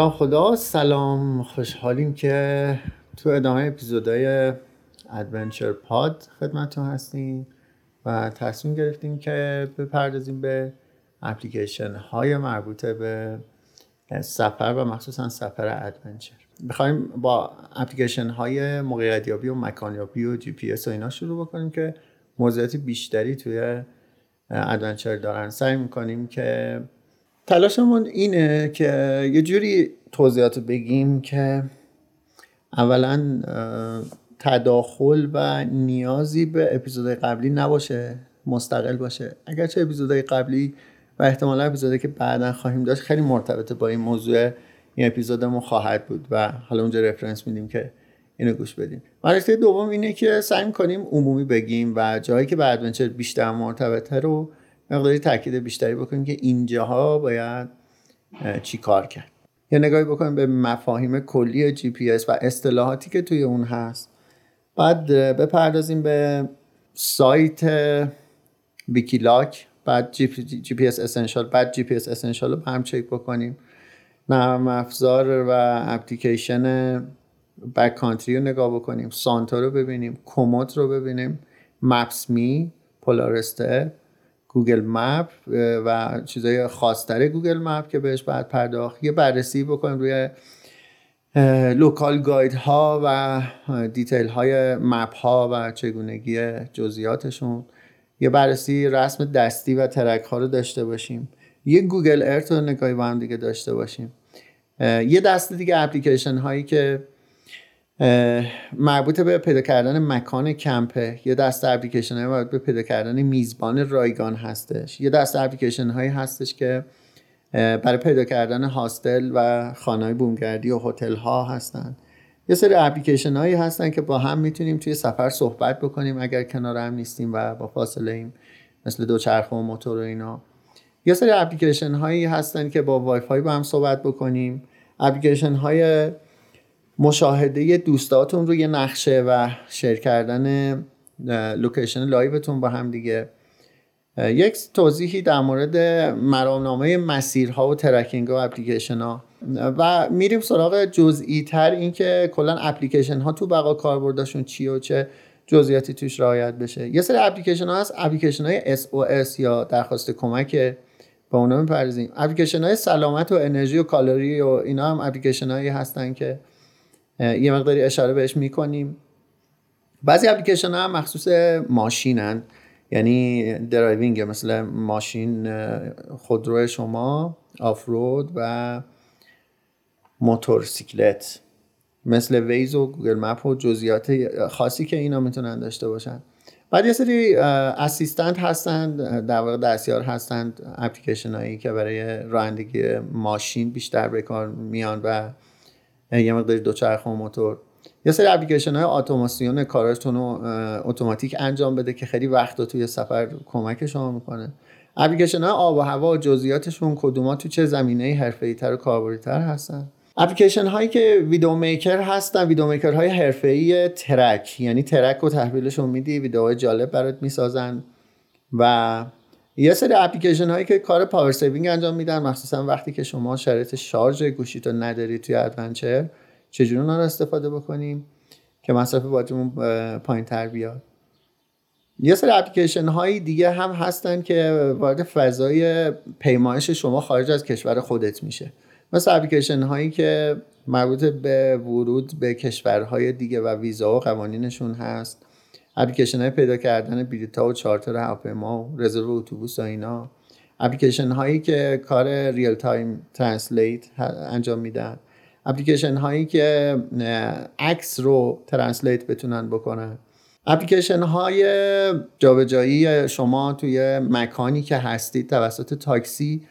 به خدا سلام خوشحالیم که تو ادامه اپیزودهای Adventure Pod خدمتتون هستیم و تصمیم گرفتیم که بپردازیم به اپلیکیشن های مربوطه به سفر و مخصوصا سفر adventure بخوایم با اپلیکیشن های موقعیتیابی و مکانیابی و جی پی اس و اینا شروع بکنیم که موضوعات بیشتری توی adventure دارن. سعی می‌کنیم که تلاشمون اینه که یه جوری توضیحات بگیم که اولا تداخل و نیازی به اپیزودهای قبلی نباشه مستقل باشه. اگرچه اپیزودهای قبلی و احتمالا اپیزودی که بعدا خواهیم داشت خیلی مرتبطه با این موضوع این اپیزودمون خواهد بود و حالا اونجا رفرنس میدیم که اینو گوش بدیم مرحله دوم اینه که سعی کنیم عمومی بگیم و جایی که به ادونچر بیشتر مرتبطه رو مقداری تاکید بیشتری بکنیم که اینجاها باید چی کار کرد. یه نگاهی بکنیم به مفاهیم کلی جی پی اس و اصطلاحاتی که توی اون هست. بعد بپردازیم به سایت Wikiloc بعد GPS Essential بعد GPS Essential رو به هم چک بکنیم. نرم افزار و اپلیکیشن BackCountry رو نگاه بکنیم. Suunto رو ببینیم. Komoot رو ببینیم. Maps.me Polarsteps Google Map و چیزای خاصتر Google Map که بهش بعد پرداخت. یه بررسی بکنیم روی local guide ها و detail های map ها و چگونگی جزئیاتشون. یه بررسی رسم دستی و track ها رو داشته باشیم. یه Google Earth رو نگاهی با هم دیگه داشته باشیم. یه دسته دیگه اپلیکیشن هایی که مربوط به پیدا کردن مکان کمپه یه دست اپلیکیشن های مربوط به پیدا کردن میزبان رایگان هستش. یه دست اپلیکیشن هایی هستش که برای پیدا کردن هاستل و خانه بومگردی و هتل ها هستن. یه سری اپلیکیشن هایی هستن که با هم می‌تونیم توی سفر صحبت بکنیم اگر کنار هم نیستیم و با فاصله ایم مثل دوچرخه و موتور و اینا. یه سری اپلیکیشن هایی هستن که با وای فای با هم صحبت بکنیم. اپلیکیشن های مشاهده دوستاتون روی نقشه و share کردن location live تون با هم دیگه. یک توضیحی در مورد مرامنامه مسیرها و tracking و اپلیکیشن ها و میریم سراغ جزئی تر اینکه کلا اپلیکیشن ها تو بقا کاربردشون چی و چه جزئیاتی توش رعایت بشه. یه سری اپلیکیشن ها هست اپلیکیشن های SOS یا درخواست کمک به اونا می‌پردازیم. اپلیکیشن های سلامت و انرژی و کالری و اینا هم اپلیکیشن هایی هستن که یه مقداری اشاره بهش می‌کنیم. بعضی اپلیکیشن ها مخصوص ماشینن. یعنی driving مثل ماشین خودرو شما off-road و موتورسیکلت. مثل Waze و Google Map و جزئیات خاصی که اینا می‌تونن داشته باشن. بعد یه سری assistant هستند در واقع دستیار هستند اپلیکیشن هایی که برای رانندگی ماشین بیشتر به کار میان و یه مقداری دوچرخه و موتور. یه سری اپلیکیشن های اتوماسیون کاراشتون رو اتوماتیک انجام بده که خیلی وقت توی سفر کمک شما می‌کنه. اپلیکیشن های آب و هوا و جزئیاتشون کدوما تو چه زمینه حرفه‌ای تر و کاربردی تر هستن؟ اپلیکیشن هایی که video maker هستن video maker های حرفه‌ای track. یعنی track رو تحویلشون میدی ویدیوهای جالب برات می‌سازن و یه سری اپلیکیشن هایی که کار power saving انجام میدن مخصوصا وقتی که شما شرایط شارژ گوشی تو نداری توی adventure چجوری اونا رو استفاده بکنیم که مصرف باتریمون پایین تر بیاد؟ یه سری اپلیکیشن هایی دیگه هم هستن که وارد فضای پیمایش شما خارج از کشور خودت میشه. مثل اپلیکیشن هایی که مربوط به ورود به کشورهای دیگه و ویزا و قوانینشون هست. اپلیکیشن های پیدا کردن بلیط و چارتر هواپیما و رزرو اتوبوس و اینا. اپلیکیشن هایی که کار real time translate انجام میدن. اپلیکیشن هایی که عکس رو translate بتونن بکنن. اپلیکیشن های جابجایی شما توی مکانی که هستید توسط تاکسی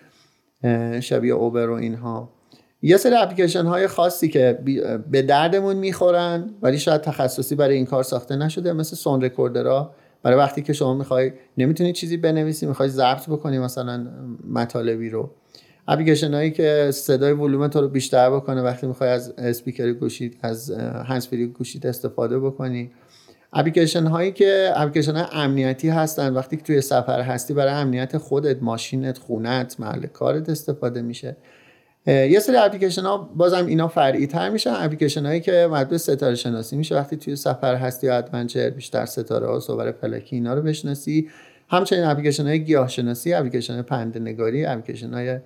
شبیه Uber و اینها. یه سری اپلیکیشن های خاصی که به دردمون می‌خورن ولی شاید تخصصی برای این کار ساخته نشده مثل sound recorder ها برای وقتی که شما می‌خوای نمی‌تونی چیزی بنویسی می‌خوای ضبط بکنی مثلا مطالبی رو. اپلیکیشن هایی که صدای ولوم تو رو بیشتر بکنه وقتی می‌خوای از اسپیکر گوشید از hands-free گوشید استفاده بکنی. اپلیکیشن هایی که اپلیکیشن های امنیتی هستن وقتی که توی سفر هستی برای امنیت خودت ماشینت خونت محل کارت استفاده میشه. یه سری اپلیکیشن ها بازم اینا فرعی تر میشن. اپلیکیشن هایی که مربوط ستاره شناسی میشه. وقتی توی سفر هستی یا adventure بیشتر ستاره ها صور فلکی اینا رو بشناسی. همچنین اپلیکیشن های گیاه شناسی اپلیکیشن پرنده نگری اپلیکیشن های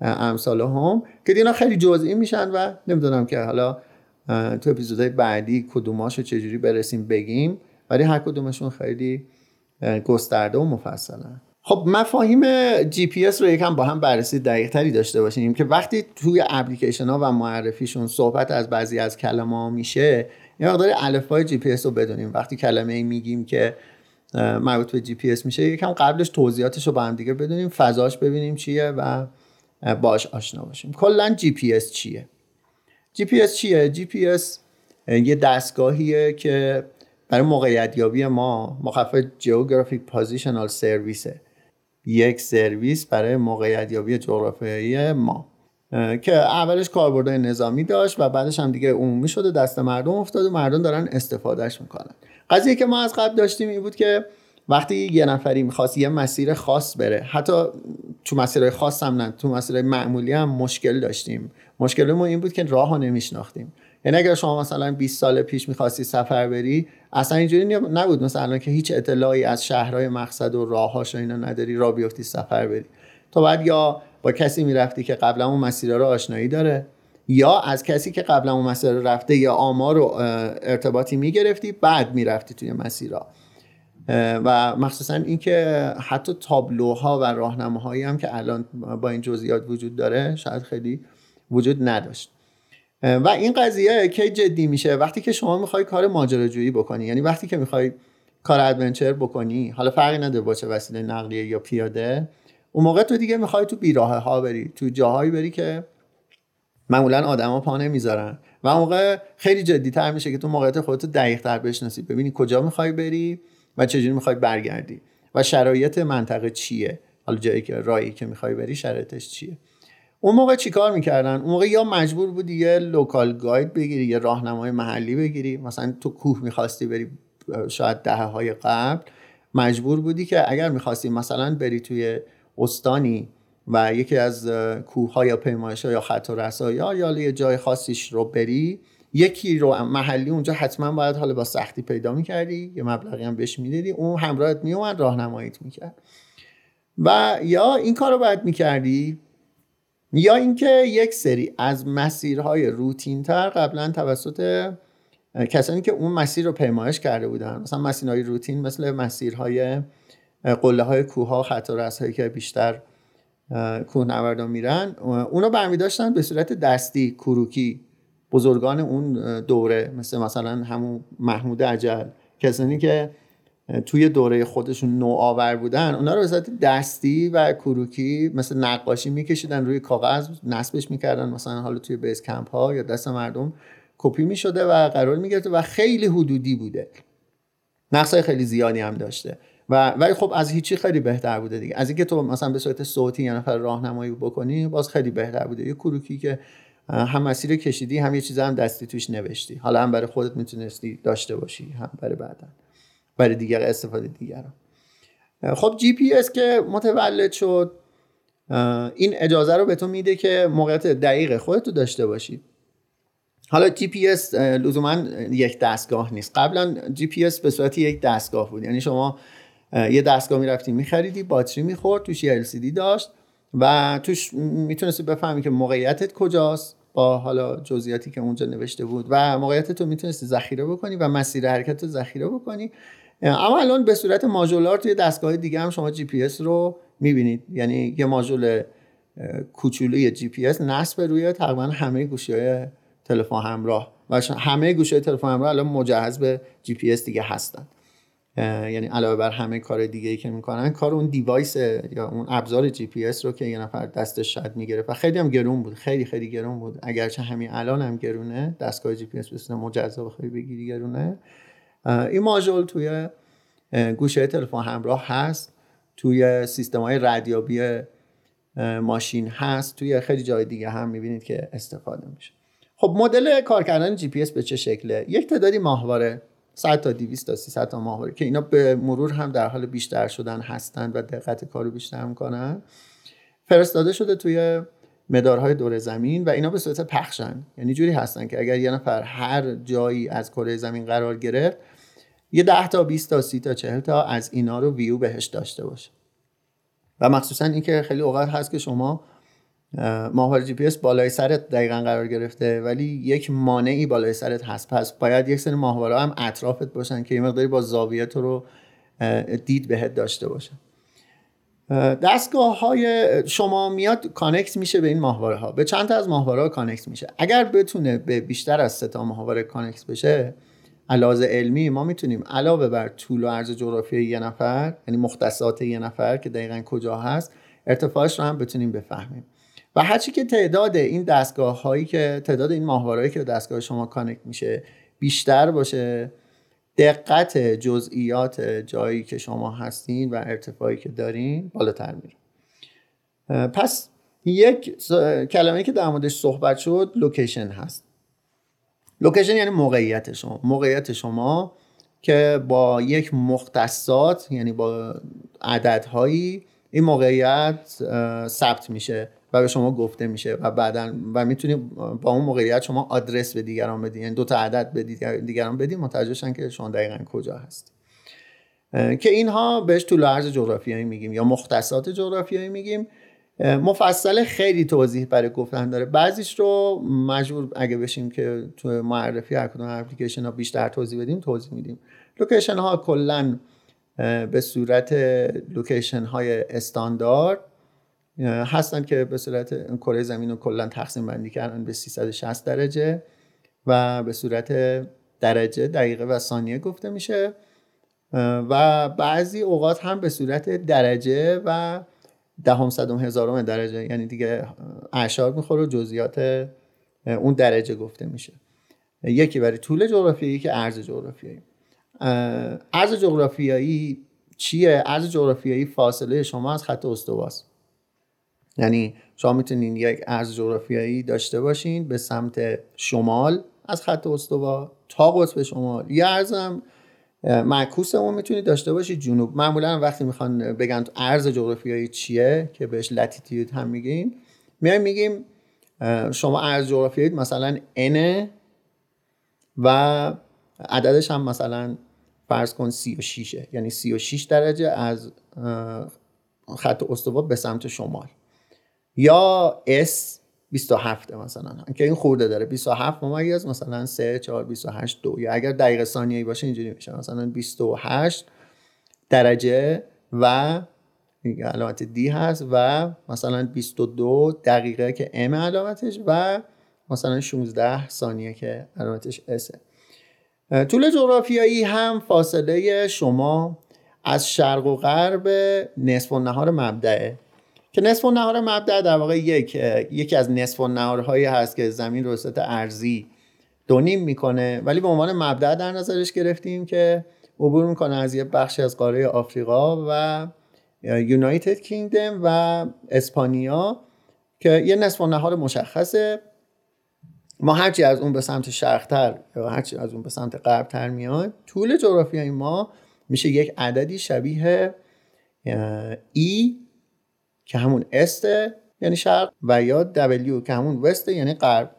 امثال هم که اینا خیلی جزئی میشن و نمی‌دونم که حالا تو اپیزودهای بعدی کدوماشو چجوری برسیم بگیم. ولی هر کدومشون خیلی گسترده و مفصلن. خب مفاهیم جی پی اس رو یکم با هم بررسی دقیق تری داشته باشیم که وقتی توی اپلیکیشن ها و معرفیشون صحبت از بعضی از کلمه ها میشه یه مقدار الفبای جی پی اس رو بدونیم. وقتی کلمه ای میگیم که مربوط به جی پی اس میشه یکم قبلش توضیحاتش رو با هم دیگه بدونیم فضاش ببینیم چیه و باش آشنا باشیم. کلا جی پی اس چیه؟ جی پی اس چیه؟ جی پی اس یه دستگاهیه که برای موقعیت یابی ما مخفف جیوگرافیک پوزیشنال سرویسه یک سرویس برای موقعیت یابی جغرافیایی ما که اولش کاربردهای نظامی داشت و بعدش هم دیگه عمومی شده دست مردم افتاد و مردم دارن استفادهش می‌کنن. قضیه که ما از قبل داشتیم این بود که وقتی یه نفری می‌خواست یه مسیر خاص بره حتی تو مسیرهای خاص هم نه تو مسیرهای معمولی هم مشکل داشتیم. مشکل ما این بود که راه ها نمیشناختیم. یعنی اگر شما مثلا 20 سال پیش می‌خواستی سفر بری اصلا اینجوری نبود مثلا که هیچ اطلاعی از شهرهای مقصد و راههاش اینا نداری راه بیفتی سفر بری. تو بعد یا با کسی می‌رفتی که قبلا اون مسیرها رو آشنایی داره یا از کسی که قبلا اون مسیر رو رفته یا آمار و ارتباطی می‌گرفتی بعد می‌رفتی توی مسیرها. و مخصوصا اینکه حتی تابلوها و راهنماهایی هم که الان با این جزئیات وجود داره شاید خیلی وجود نداشت. و این قضیه کی جدی میشه وقتی که شما می‌خوای کار ماجراجویی بکنی یعنی وقتی که می‌خوای کار ادونچر بکنی حالا فرقی نداره با چه وسیله نقلیه یا پیاده اون موقع تو دیگه می‌خوای تو بیراه ها بری تو جاهایی بری که معمولا آدما پا نمی‌ذارن. و اون موقع خیلی جدی تر میشه که تو موقعیت خودت دقیق تر بشناسی ببینی کجا می‌خوای بری و چجوری می‌خوای برگردی. و شرایط منطقه چیه؟ حالا جایی که راهی که می‌خوای بری شرایطش چیه؟ اون موقع چیکار می‌کردن؟ اون موقع یا مجبور بودی یه لوکال گاید بگیری یه راهنمای محلی بگیری. مثلا تو کوه می‌خواستی بری شاید دهه های قبل مجبور بودی که اگر می‌خواستی مثلا بری توی استانی و یکی از کوه یا پیمایش یا خط و رسا یا یا یه جای خاصیش رو بری یکی رو محلی اونجا حتما باید حالا با سختی پیدا می‌کردی یه مبلغی هم بهش می‌دادی اون همراهت میومد راهنماییت می‌کرد. و یا این کار رو باید می‌کردی یا اینکه یک سری از مسیرهای روتین تر قبلا توسط کسانی که اون مسیر رو پیمایش کرده بودن. مثلا مسیرهای روتین مثل مسیرهای قله های کوه ها خط و هایی که بیشتر کوهنوردان میرن اونو برمی داشتن به صورت دستی کروکی. بزرگان اون دوره مثل مثلا همون محمود عجل کسانی که توی دوره خودشون نوآور بودن اونا رو به دستی و کروکی مثل نقاشی میکشیدن روی کاغذ نصبش می‌کردن مثلا حالا توی بیس کمپ ها یا دست مردم کپی می‌شده و قرار می‌گرفته و خیلی حدودی بوده. نقصای خیلی زیادی هم داشته. و ولی خب از هیچی خیلی بهتر بوده دیگه. از اینکه تو مثلا به صورت صوتی یا نفر راهنمایی بکنی باز خیلی بهتر بوده. یه کروکی که هم مسیر کشیدی هم یه چیز هم دستی توش نوشتی. حالا هم برای خودت می‌تونستی داشته باشی هم برای بعدا برای دیگر استفاده دیگران. خب جی پی اس که متولد شد این اجازه رو به تو میده که موقعیت دقیق خودت رو داشته باشی. حالا جی پی اس لزوما یک دستگاه نیست. قبلا جی پی اس به صورت یک دستگاه بود. یعنی شما یه دستگاه می‌رفتی میخریدی باتری می‌خورد توش یه LCD داشت و توش می‌تونستی بفهمی که موقعیتت کجاست. با حالا جزئیاتی که اونجا نوشته بود و موقعیتت رو می‌تونستی ذخیره بکنی و مسیر حرکت رو ذخیره بکنی. اما الان به صورت ماژولار توی دستگاه دیگه هم شما جی پی اس رو می‌بینید. یعنی یه ماژول کوچولوی جی پی اس نصب روی تقریبا همه گوشی های تلفن همراه و همه گوشی های تلفن همراه الان مجهز به جی پی اس دیگه هستن. یعنی علاوه بر همه کار دیگه ای که می‌کنن کار اون device یا اون ابزار جی پی اس رو که یه نفر دستش شاید می‌گیره و خیلی هم گرون بود خیلی خیلی گرون بود. اگرچه همین الان هم گرونه دستگاه جی پی اس بسیار مجزا بخوای بگیری گرونه. این ماژول توی گوشی تلفن همراه هست توی سیستم های ردیابی ماشین هست توی خیلی جای دیگه هم می‌بینید که استفاده میشه. خب مدل کار کردن جی پی اس به چه شکله؟ یک تعدادی ماهواره 100 تا 200 تا 300 تا ماهواره که اینا به مرور هم در حال بیشتر شدن هستن و دقت کار رو بیشتر می‌کنن. فرستاده شده توی مدارهای دور زمین و اینا به صورت پخشن. یعنی جوری هستن که اگر یه نفر هر جایی از کره زمین قرار گرفت یه 10 تا 20 تا 30 تا 40 تا از اینا رو ویو بهش داشته باشه و مخصوصا اینکه خیلی اوقات هست که شما ماهواره جی پی اس بالای سرت دقیقا قرار گرفته ولی یک مانعی بالای سرت هست. پس باید یک سری ماهواره هم اطرافت باشن که یه مقداری با زاویه تو رو دید بهت داشته باشن دستگاه های شما میاد connect میشه به این ماهواره ها به چند تا از ماهواره ها connect میشه. اگر بتونه به بیشتر از سه تا ماهواره connect بشه علاوه علمی ما می‌تونیم علاوه بر طول و عرض جغرافیایی یه نفر یعنی مختصات یه نفر که دقیقا کجا هست ارتفاعش رو هم بتونیم بفهمیم. و هرچی که تعداد این دستگاه هایی که تعداد این ماهواره که دستگاه شما connect میشه بیشتر باشه دقت جزئیات جایی که شما هستین و ارتفاعی که دارین بالاتر میره. پس یک کلمه که در موردش صحبت شد location هست. لوکیشن یعنی موقعیت شما. موقعیت شما که با یک مختصات یعنی با عددهایی این موقعیت ثبت میشه و به شما گفته میشه و بعدا و می‌تونید با اون موقعیت شما آدرس به دیگران بدید یعنی دو تا عدد به دیگران بدید متوجه شن که شما دقیقا کجا هست که اینها بهش طول عرض جغرافیایی میگیم یا مختصات جغرافیایی میگیم. مفصل خیلی توضیح برای گفتن داره. بعضیش رو مجبور اگه بشیم که تو معرفی هر کدوم اپلیکیشن ها بیشتر توضیح بدیم توضیح میدیم. location ها کلا به صورت location های استاندارد هستن که به صورت کره زمین رو کلا تقسیم بندی کردن به 360 درجه و به صورت درجه دقیقه و ثانیه گفته میشه. و بعضی اوقات هم به صورت درجه و دهم صدم هزارم درجه یعنی دیگه اعشار می‌خوره و جزئیات اون درجه گفته میشه. یکی برای طول جغرافیایی یکی ارز جغرافیایی. ارز جغرافیایی چیه؟ ارز جغرافیایی فاصله شما از خط استواست. یعنی شما می‌تونین یک ارز جغرافیایی داشته باشین به سمت شمال از خط استوا تا قطب شمال. یه ارز هم معکوس اون می‌تونید داشته باشید جنوب. معمولا وقتی می‌خوان بگن ارز جغرافیایی چیه که بهش لاتیتیود هم میگیم میایم میگیم شما ارز جغرافیایی مثلا n و عددش هم مثلا فرض کن 36 یعنی 36 درجه از خط استوا به سمت شمال. یا S 27 مثلا. که این خورده داره. 27 ممیز مثلا 3 4 28 2 یا اگر دقیقه ثانیه‌ای باشه اینجوری میشه. مثلا 28 درجه و علامت دی هست و مثلا 22 دقیقه که ام علامتش و مثلا 16 ثانیه که علامتش S. طول جغرافیایی هم فاصله شما از شرق و غرب نصف و نهار مبدعه. که نصف نهار مبدع در واقع یک یکی از نصف نهارهایی هست که زمین رو صورت ارزی دونیم می‌کنه. ولی به عنوان مبدع در نظرش گرفتیم که عبور می‌کنه از یه بخشی از قاره آفریقا و یونایتد کینگدم و اسپانیا که یه نصف نهار مشخصه. ما هرچی از اون به سمت شرقتر یا هرچی از اون به سمت غربتر میاد طول جغرافیای ما میشه یک عددی شبیه ای که همون است یعنی شرق و یا دبلیو که همون وست یعنی غرب.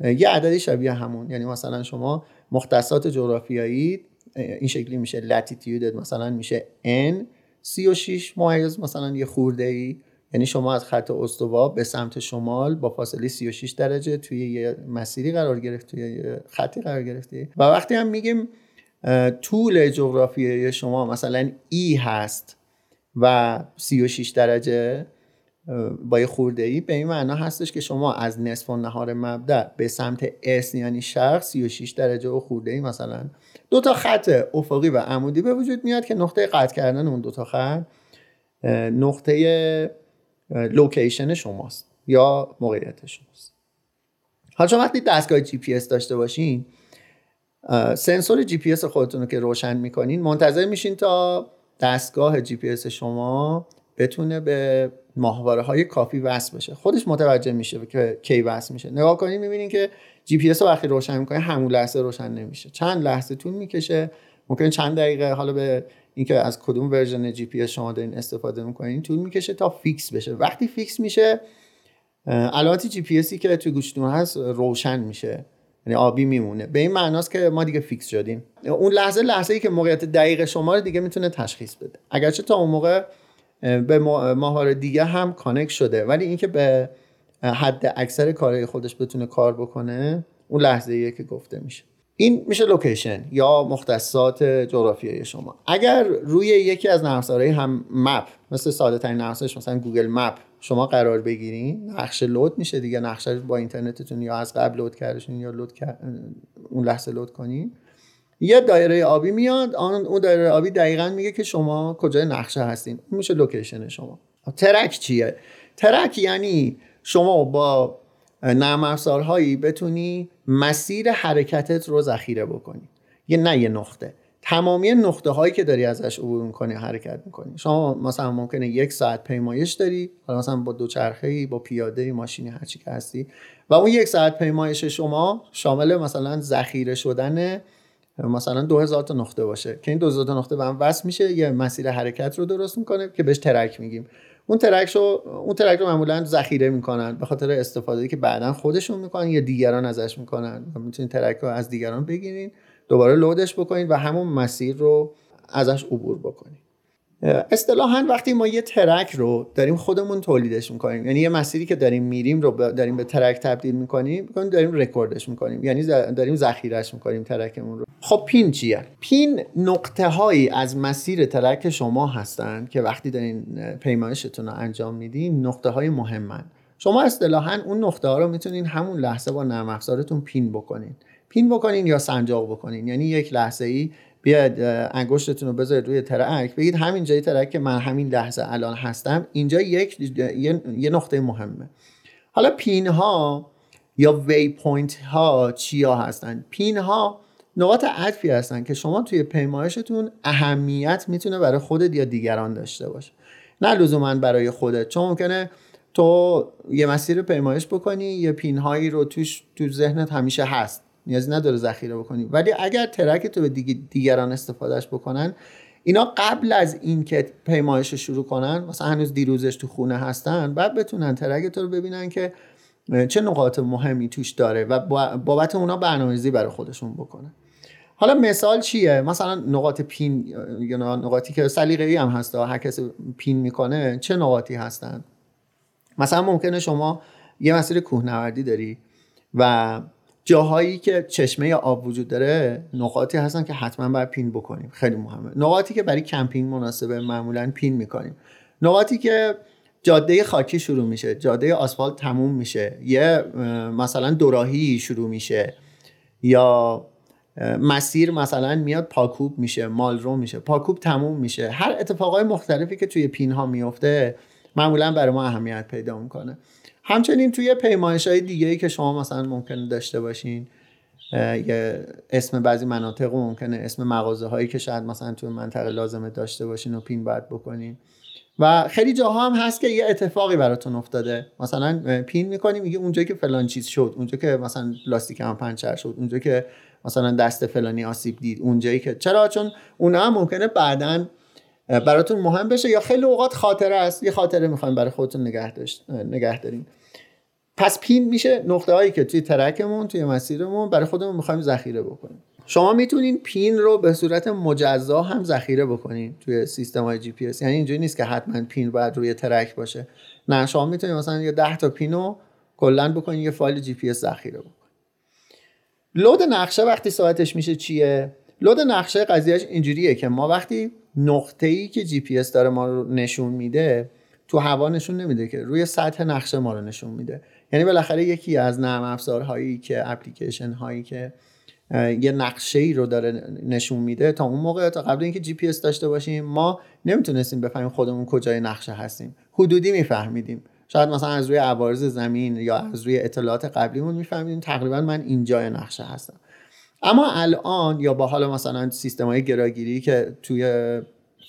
یه عددی شبیه همون. یعنی مثلا شما مختصات جغرافیایی این شکلی میشه لاتیتیود مثلا میشه n. 36 ممیز مثلا یه خورده ای یعنی شما از خط استوا به سمت شمال با فاصله 36 درجه توی یه مسیری قرار گرفتی توی یه خطی قرار گرفتی. و وقتی هم میگیم طول جغرافیایی شما مثلا ای هست. و 36 درجه با یه خورده ای به این معنا هستش که شما از نصف و نهار مبدع به سمت اس یعنی شرق 36 درجه و خورده ای مثلا. دو تا خط افقی و عمودی به وجود میاد که نقطه قطع کردن اون دو تا خط نقطه location شماست یا موقعیت شماست. حالا شما وقتی دستگاه جی پی اس داشته باشین سنسور جی پی اس خودتون رو که روشن می‌کنین منتظر میشین تا دستگاه جی پی اس شما بتونه به ماهواره های کافی وصل بشه. خودش متوجه میشه که کی وصل میشه. نگاه کنید می‌بینین که جی پی اس وقتی روشن می‌کنه همون لحظه روشن نمیشه. چند لحظه طول می‌کشه. ممکن چند دقیقه حالا به اینکه از کدوم version GPS شما دارین استفاده می‌کنین طول می‌کشه تا fix بشه. وقتی fix میشه علامت جی پی اسی که توی گوشیتون هست روشن میشه. یعنی آبی میمونه. به این معناست که ما دیگه fix شدیم. اون لحظه لحظه ای که موقعیت دقیق شما رو دیگه می‌تونه تشخیص بده. اگرچه تا اون موقع به ماهواره دیگه هم connect شده ولی اینکه به حداکثر کارهای خودش بتونه کار بکنه اون لحظه ایه که گفته میشه. این میشه location یا مختصات جغرافیایی شما. اگر روی یکی از نرم هم map مثل ساده ترین نرم مثلا Google Map شما قرار بگیرین نقشه load میشه دیگه. نقشه با اینترنتتون یا از قبل load کردشون یا load اون لحظه load کنین یه دایره آبی میاد. اون دایره آبی دقیقا میگه که شما کجای نقشه هستین. اون میشه location شما. ترک چیه؟ ترک یعنی شما با نرم افزارهایی بتونی مسیر حرکتت رو ذخیره بکنی. یه نه یه نقطه. تمامی نقطه هایی که داری ازش عبور می‌کنی حرکت می‌کنی. شما مثلا ممکنه یک ساعت پیمایش داری حالا مثلا با دوچرخه ای با پیاده ماشینی هرچی که هستی. و اون یک ساعت پیمایش شما شامل مثلا ذخیره شدن مثلا 2000 تا نقطه باشه. که این 2000 تا نقطه به هم وصل میشه یه مسیر حرکت رو درست می‌کنه که بهش ترک میگیم. اون track رو اون track رو معمولا ذخیره می‌کنن به خاطر استفاده که بعدا خودشون می‌کنن یا دیگران ازش می‌کنن. می‌تونید track رو از دیگران بگیرین. دوباره load ش بکنید و همون مسیر رو ازش عبور بکنید. اصطلاحا وقتی ما یه track رو داریم خودمون تولیدش می‌کنیم یعنی یه مسیری که داریم میریم رو داریم به track تبدیل می‌کنیم داریم رکوردش می‌کنیم یعنی داریم ذخیرش می‌کنیم track مون رو. خب pin چیه؟ pin نقطه هایی از مسیر track شما هستند که وقتی دارین پیمایشتون رو انجام میدین نقطه های مهمن. شما اصطلاحا اون نقطه ها رو می‌تونین همون لحظه با نرم افزارتون pin بکنین. pin بکنین یا سنجاق بکنین. یعنی یک لحظه ای بیاید انگشتتون رو بذارید روی track. بگید همین جای track که من همین لحظه الان هستم اینجا یک یه نقطه مهمه. حالا pin ها یا waypoint ها چیا هستن؟ pin ها نقاط عطفی هستن که شما توی پیمایشتون اهمیت می‌تونه برای خودت یا دیگران داشته باشه. نه لزوما برای خودت. چون ممکنه تو یه مسیر پیمایش بکنی یه پین هایی رو توش تو ذهنت همیشه هست. نیازی نداره ذخیره بکنی. ولی اگر ترک تو به دیگران استفادهش بکنن اینا قبل از اینکه پیمایش رو شروع کنن مثلا هنوز دیروزش تو خونه هستن بعد بتونن ترک تو رو ببینن که چه نقاط مهمی توش داره و بابت اونا برنامه‌ریزی برای خودشون بکنن. حالا مثال چیه؟ مثلا نقاط پین یا نقاطی که سلیقه‌ای هم هست هر کسی پین می‌کنه چه نقاطی هستن؟ مثلا ممکنه شما یه مسیر کوهنوردی داری و جاهایی که چشمه آب وجود داره نقاطی هستن که حتما باید پین بکنیم. خیلی مهمه. نقاطی که برای کمپینگ مناسبه معمولا پین می‌کنیم. نقاطی که جاده خاکی شروع میشه جاده آسفالت تموم میشه یه مثلا دوراهی شروع میشه یا مسیر مثلا میاد پاکوب میشه مالرو میشه پاکوب تموم میشه. هر اتفاقای مختلفی که توی پین ها میفته معمولا برای ما اهمیت پیدا می‌کنه. همچنین توی پیمایش های دیگه ای که شما مثلا ممکنه داشته باشین یه اسم بعضی مناطق و ممکنه اسم مغازه هایی که شاید مثلا توی منطقه لازمه داشته باشین و پین باید بکنین. و خیلی جاها هم هست که یه اتفاقی براتون افتاده. مثلا پین می‌کنیم میگه اونجا که فلان چیز شد اونجا که مثلا لاستیک هم پنچر شد اونجا که مثلا دست فلانی آسیب دید اونجایی که. چرا؟ چون اونا هم ممکنه بعدا براتون مهم بشه یا خیلی اوقات خاطره است؟ یه خاطره می‌خوایم برای خودتون نگه, داشت، نگه دارین پس pin میشه نقطه هایی که توی track مون توی مسیرمون برای خودمون می‌خوایم ذخیره بکنیم. شما می‌تونین pin رو به صورت مجزا هم ذخیره بکنین توی سیستم های جی پی اس. یعنی اینجوری نیست که حتما pin باید روی track باشه. نه شما می‌تونید مثلا یه 10 تا pin رو کلا بکنین یه فایل جی پی اس ذخیره بکنین. load نقشه وقتی صحبتش میشه چیه؟ load نقشه قضیهش اینجوریه که ما وقتی نقطه ای که جی پی اس داره ما رو نشون میده تو هوا نشون نمیده که روی سطح نقشه ما رو نشون میده. یعنی بالاخره یکی از نرم افزارهایی که اپلیکیشن هایی که یه نقشه ای رو داره نشون میده تا اون موقع تا قبل اینکه جی پی اس داشته باشیم ما نمی‌تونستیم بفهمیم خودمون کجای نقشه هستیم. حدودی میفهمیدیم. شاید مثلا از روی عوارض زمین یا از روی اطلاعات قبلیمون میفهمیدیم تقریبا من اینجای نقشه هستم. اما الان یا با حال مثلا سیستم های گراگیری که توی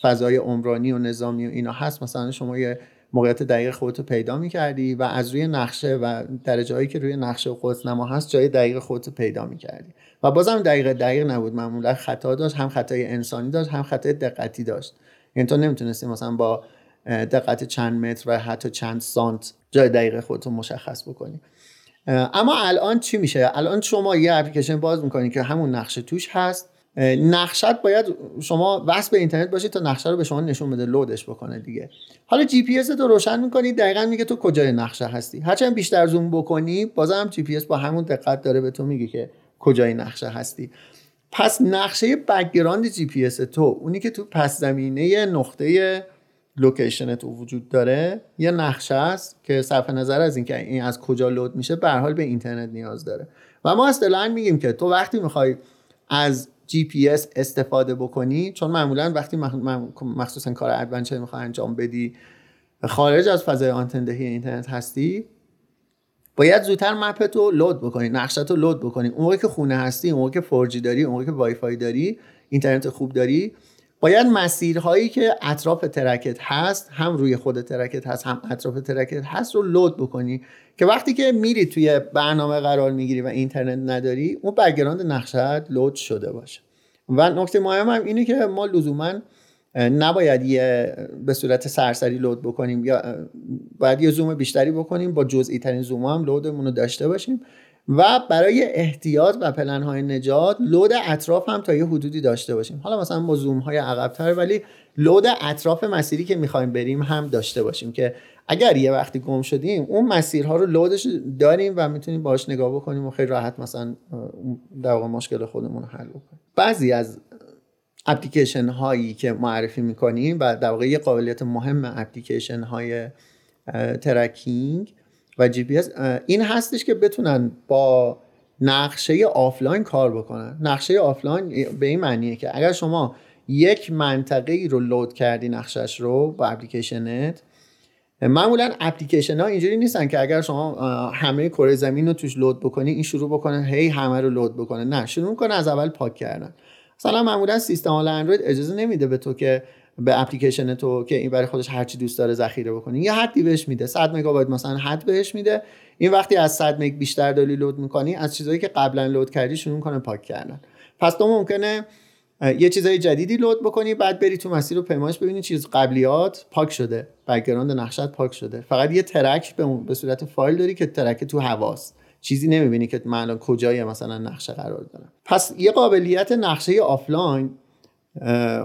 فضای عمرانی و نظامی و اینا هست مثلا شما یه موقعیت دقیق خودت رو پیدا می‌کردی و از روی نقشه و درجه هایی که روی نقشه و نما هست جای دقیق خودت رو پیدا می‌کردی. و بازم دقیق دقیق نبود. معمولا خطا داشت هم خطای انسانی داشت هم خطای دقتی داشت. یعنی تو نمی‌تونستی مثلا با دقت چند متر و حتی چند سانت جای دقیق خودتون مشخص بکنی. اما الان چی میشه؟ الان شما یه اپلیکیشن باز می‌کنید که همون نقشه توش هست. نقشت باید شما وصل به اینترنت باشید تا نقشه رو به شما نشون بده load ش بکنه دیگه. حالا جی پی اس رو روشن می‌کنی دقیقا میگه تو کجای نقشه هستی. هرچند بیشتر زوم بکنی بازم جی پی اس با همون دقت داره به تو میگه که کجای نقشه هستی. پس نقشه background جی پی اس تو اونی که تو پس زمینه نقطه لوکیشن تو وجود داره. یه نقشه است که صرف نظر از اینکه این از کجا load میشه به حال به اینترنت نیاز داره. و ما اصطلاحا میگیم که تو وقتی می‌خوای از جی پی اس استفاده بکنی چون معمولا وقتی مخصوصا کار adventure می‌خوای انجام بدی خارج از فضای آنتندهی اینترنت هستی باید زودتر map تو load بکنی نقشه تو load بکنی. اون که خونه هستی اون که 4G داری اون که وای فای داری اینترنت خوب داری باید مسیرهایی که اطراف ترکت هست هم روی خود ترکت هست هم اطراف track ت هست رو load بکنی که وقتی که میری توی برنامه قرار می‌گیری و اینترنت نداری اون background نقشه load شده باشه. و نکته مهم هم اینه که ما لزوما نباید یه به صورت سرسری load بکنیم یا باید یه زوم بیشتری بکنیم با جزئی ترین زوم هم لودمون رو داشته باشیم. و برای احتیاط و پلن های نجات لود اطراف هم تا یه حدودی داشته باشیم. حالا مثلا با زوم های عقبتر ولی لود اطراف مسیری که می‌خوایم بریم هم داشته باشیم که اگر یه وقتی گم شدیم اون مسیرها رو لودش داریم و می‌تونیم باهاش نگاه بکنیم و خیلی راحت مثلا در واقع مشکل خودمون رو حل بکنیم. بعضی از اپلیکیشن هایی که معرفی می‌کنیم و در واقع یه قابلیت مهم اپلیکیشن های tracking و جی پی اس این هستش که بتونن با نقشه آفلاین کار بکنن. نقشه آفلاین به این معنیه که اگر شما یک منطقه ای رو load کردی نقشش رو با اپلیکیشنت معمولا اپلیکیشن ها اینجوری نیستن که اگر شما همه کره زمین رو توش load بکنی این شروع بکنه هی همه رو load بکنه. نه شروع می‌کنه از اول پاک کردن. مثلا معمولا سیستم اندروید اجازه نمیده به تو که به اپلیکیشن تو که این برای خودش هر چی دوست داره ذخیره بکنی. یه حدی بهش میده. 100 مگابایت مثلا حد بهش میده. این وقتی از 100 مگ بیشتر داری load می‌کنی از چیزایی که قبلا load کردی شروع می‌کنه پاک کردن. پس تو ممکنه یه چیزای جدیدی load بکنی بعد بری تو مسیر رو پیمایش ببینی چیز قبلیات پاک شده. background نقشت پاک شده. فقط یه track به صورت فایل داری که track تو هواست چیزی نمی‌بینی که من کجای مثلا نقشه قرار دارم. پس یه قابلیت نقشه آفلاین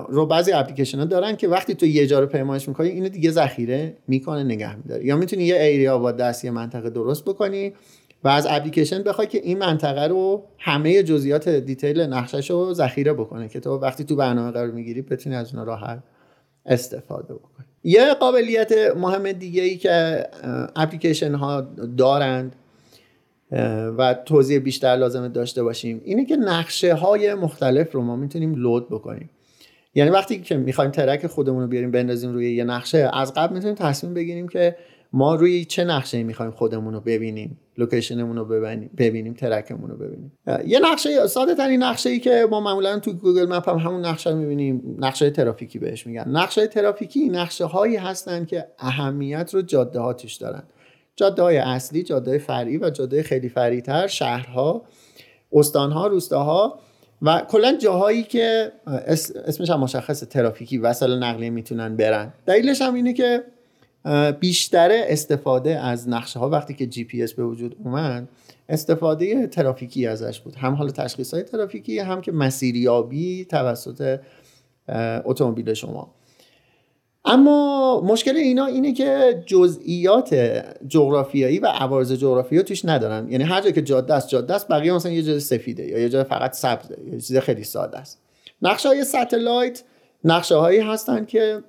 رو بعضی اپلیکیشن ها دارن که وقتی تو یه جا رو پیمایش می‌کنی اینو دیگه ذخیره می‌کنه نگه میداره. یا می‌تونی یه ایریا با دست یه منطقه درست بکنی و از اپلیکیشن بخوای که این منطقه رو همه جزئیات دیتیل نقشش رو ذخیره بکنه که تو وقتی تو برنامه قرار می‌گیری بتونی از اون راحت استفاده بکنی. یه قابلیت مهم دیگه ای که اپلیکیشن ها دارند و توضیح بیشتر لازمه داشته باشیم. اینه که نقشه های مختلف رو ما می‌تونیم لود بکنیم. یعنی وقتی که می‌خوایم track خودمون رو بیاریم بندازیم روی یه نقشه از قبل می‌تونیم تصمیم بگیریم که ما روی چه نقشه می‌خوایم خودمون رو ببینیم لوکیشنمون رو ببینیم ببینیم track مون رو ببینیم. یه نقشه ساده ترین نقشه ای که ما معمولا تو گوگل مپ هم همون نقشه رو می‌بینیم نقشه ترافیکی بهش میگن. نقشه ترافیکی نقشه هایی هستن که اهمیت رو جاده ها دارن. جاده های اصلی جاده فرعی و جاده خیلی فرعیتر شهرها استانها روستاها و کلا جاهایی که اسمش هم مشخص ترافیکی وسایل نقلیه می‌تونن برن. دلیلش هم اینه که بیشتر استفاده از نقشه ها وقتی که جی پی اس به وجود اومد استفاده ترافیکی ازش بود. هم حال تشخیص های ترافیکی هم که مسیریابی توسط اتومبیل شما. اما مشکل اینا اینه که جزئیات جغرافیایی و عوارض جغرافیایی توش ندارن. یعنی هر جا که جاده است جاده است بقیه مثلا یه جای سفیده یا یه جای فقط سبزه یه چیز خیلی ساده است. نقشه های satellite نقشه هایی هستن که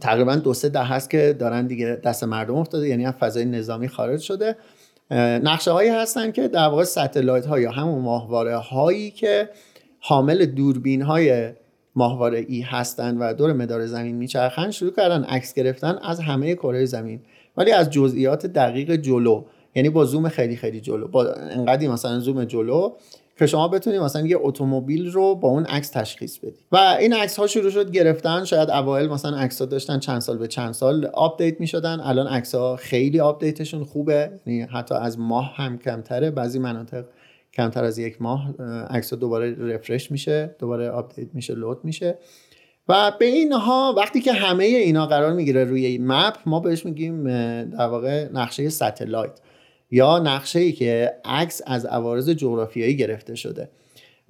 تقریبا دو سه ده هست که دارن دیگه دست مردم افتاده یعنی از فضای نظامی خارج شده. نقشه هایی هستن که در واقع satellite ها یا همون ماهواره هایی که حامل دوربین های ماهواره ای هستند و دور مدار زمین میچرخن شروع کردن عکس گرفتن از همه کره زمین. ولی از جزئیات دقیق جلو یعنی با زوم خیلی خیلی جلو با انقدی مثلا زوم جلو که شما بتونید مثلا یه اتومبیل رو با اون عکس تشخیص بدید. و این عکس ها شروع شد گرفتن شاید اوایل مثلا عکس ها داشتن چند سال به چند سال آپدیت می شدن الان عکس ها خیلی آپدیتشون خوبه یعنی حتی از ماه هم کمتره بعضی مناطق کمتر از یک ماه عکس دوباره refresh میشه دوباره آپدیت میشه load میشه. و به اینها وقتی که همه اینا قرار می‌گیره روی map ما بهش میگیم در واقع نقشه satellite یا نقشه ای که عکس از عوارض جغرافیایی گرفته شده.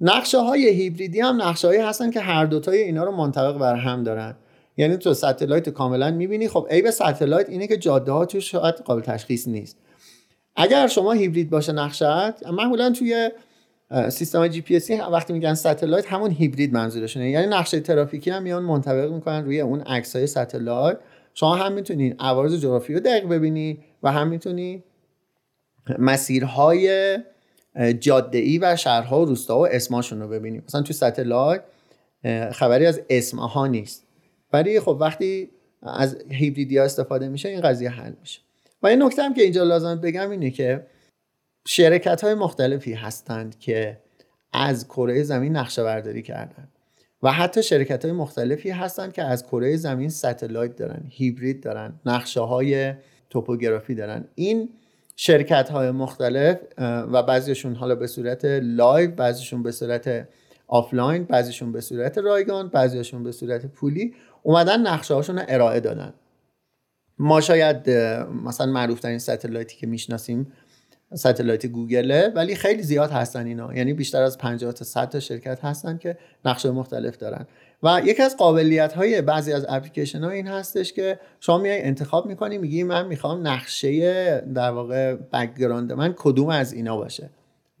نقشه های hybridی هم نقشه هایی هستن که هر دوتای اینا رو منطبق بر هم دارن. یعنی تو satellite کاملا می‌بینی خب عیب satellite اینه که جاده ها توش شاید قابل تشخیص نیست. اگر شما هیبرید باشه نقشت معمولا توی سیستم GP وقتی میگن satellite همون هیبرید منظورشونه. یعنی نقشه ترافیکی هم میان منطبق می‌کنن روی اون عکس های satellite شما هم می‌تونین عوارض جغرافی رو دقیق ببینی و هم می‌تونی مسیرهای جاده ای و شهرها و روستا و اسماشون رو ببینیم مثلا تو satellite خبری از اسمها نیست. ولی خب وقتی از hybridی استفاده میشه این قضیه حل میشه. و این نکته هم که اینجا لازم بگم اینه که شرکت های مختلفی هستند که از کره زمین نقشه برداری کردن. و حتی شرکت های مختلفی هستند که از کره زمین satellite دارن هیبرید دارن نقشه های توپوگرافی دارن. این شرکت های مختلف و بعضیشون حالا به صورت live بعضیشون به صورت آفلاین بعضیشون به صورت رایگان بعضیشون به صورت پولی اومدن نقشه هاشون ارائه دادن. ما شاید مثلا معروف ترین satelliteی که می‌شناسیم satellite گوگله ولی خیلی زیاد هستن اینا. یعنی بیشتر از 50 تا 100 تا شرکت هستن که نقشه مختلف دارن. و یکی از قابلیت های بعضی از اپلیکیشن ها این هستش که شما میای انتخاب می‌کنی میگی من می‌خوام نقشه در واقع background من کدوم از اینا باشه.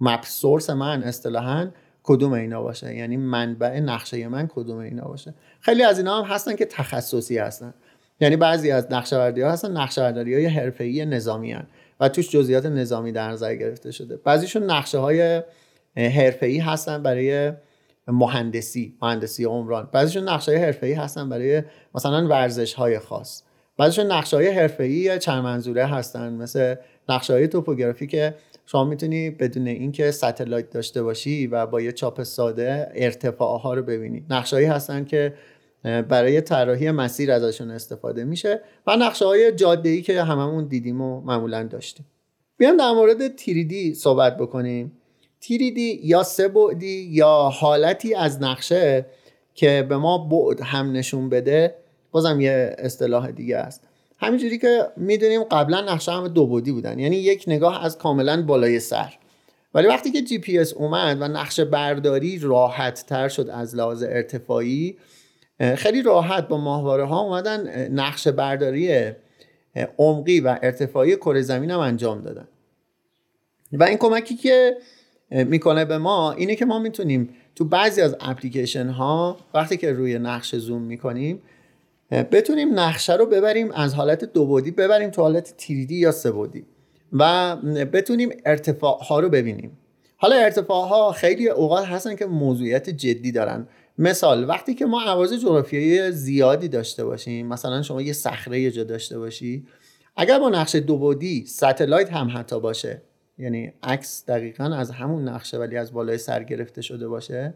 map source من اصطلاحا کدوم اینا باشه. یعنی منبع نقشه من کدوم اینا باشه. خیلی از اینا هم هستن که تخصصی هستن. یعنی بعضی از نقشه ها هستن نقشه برداری های حرفه‌ای نظامی هن. و توش جزئیات نظامی در نظر گرفته شده. بعضیشون نقشه های حرفه‌ای هستن برای مهندسی مهندسی عمران. بعضیشون نقشه های حرفه‌ای هستن برای مثلا ورزش های خاص. بعضیشون نقشه های حرفه‌ای چند منظوره هستن مثل نقشه های توپوگرافی که شما می‌تونی بدون اینکه ستلایت داشته باشی و با یه چاپ ساده ارتفاع ها رو ببینی. نقشه هستن که برای طراحی مسیر ازشون استفاده میشه و نقشه های جاده ای که هممون دیدیم و معمولا داشتیم. بیام در مورد تیریدی صحبت بکنیم. تیریدی یا سه بعدی یا حالتی از نقشه که به ما بعد هم نشون بده بازم یه اصطلاح دیگه است. همینجوری که می‌دونیم قبلا نقشه هم دو بعدی بودن یعنی یک نگاه از کاملا بالای سر. ولی وقتی که جی پی اس اومد و نقشه برداری راحت تر شد از لحاظ ارتفاعی خیلی راحت با ماهواره ها اومدن نقشه برداری عمقی و ارتفاعی کره زمین هم انجام دادن. و این کمکی که می‌کنه به ما اینه که ما می‌تونیم تو بعضی از اپلیکیشن ها وقتی که روی نقشه زوم می‌کنیم بتونیم نقشه رو ببریم از حالت دو بودی ببریم تو حالت تیریدی یا سه بودی و بتونیم ارتفاع ها رو ببینیم. حالا ارتفاع ها خیلی اوقات هستن که موضوعیت جدی دارن. مثال وقتی که ما عوارض جغرافیایی زیادی داشته باشیم مثلا شما یه صخره یه جا داشته باشی اگر با نقشه دو بودی ستلایت هم حتی باشه. یعنی عکس دقیقا از همون نقشه ولی از بالای سر گرفته شده باشه.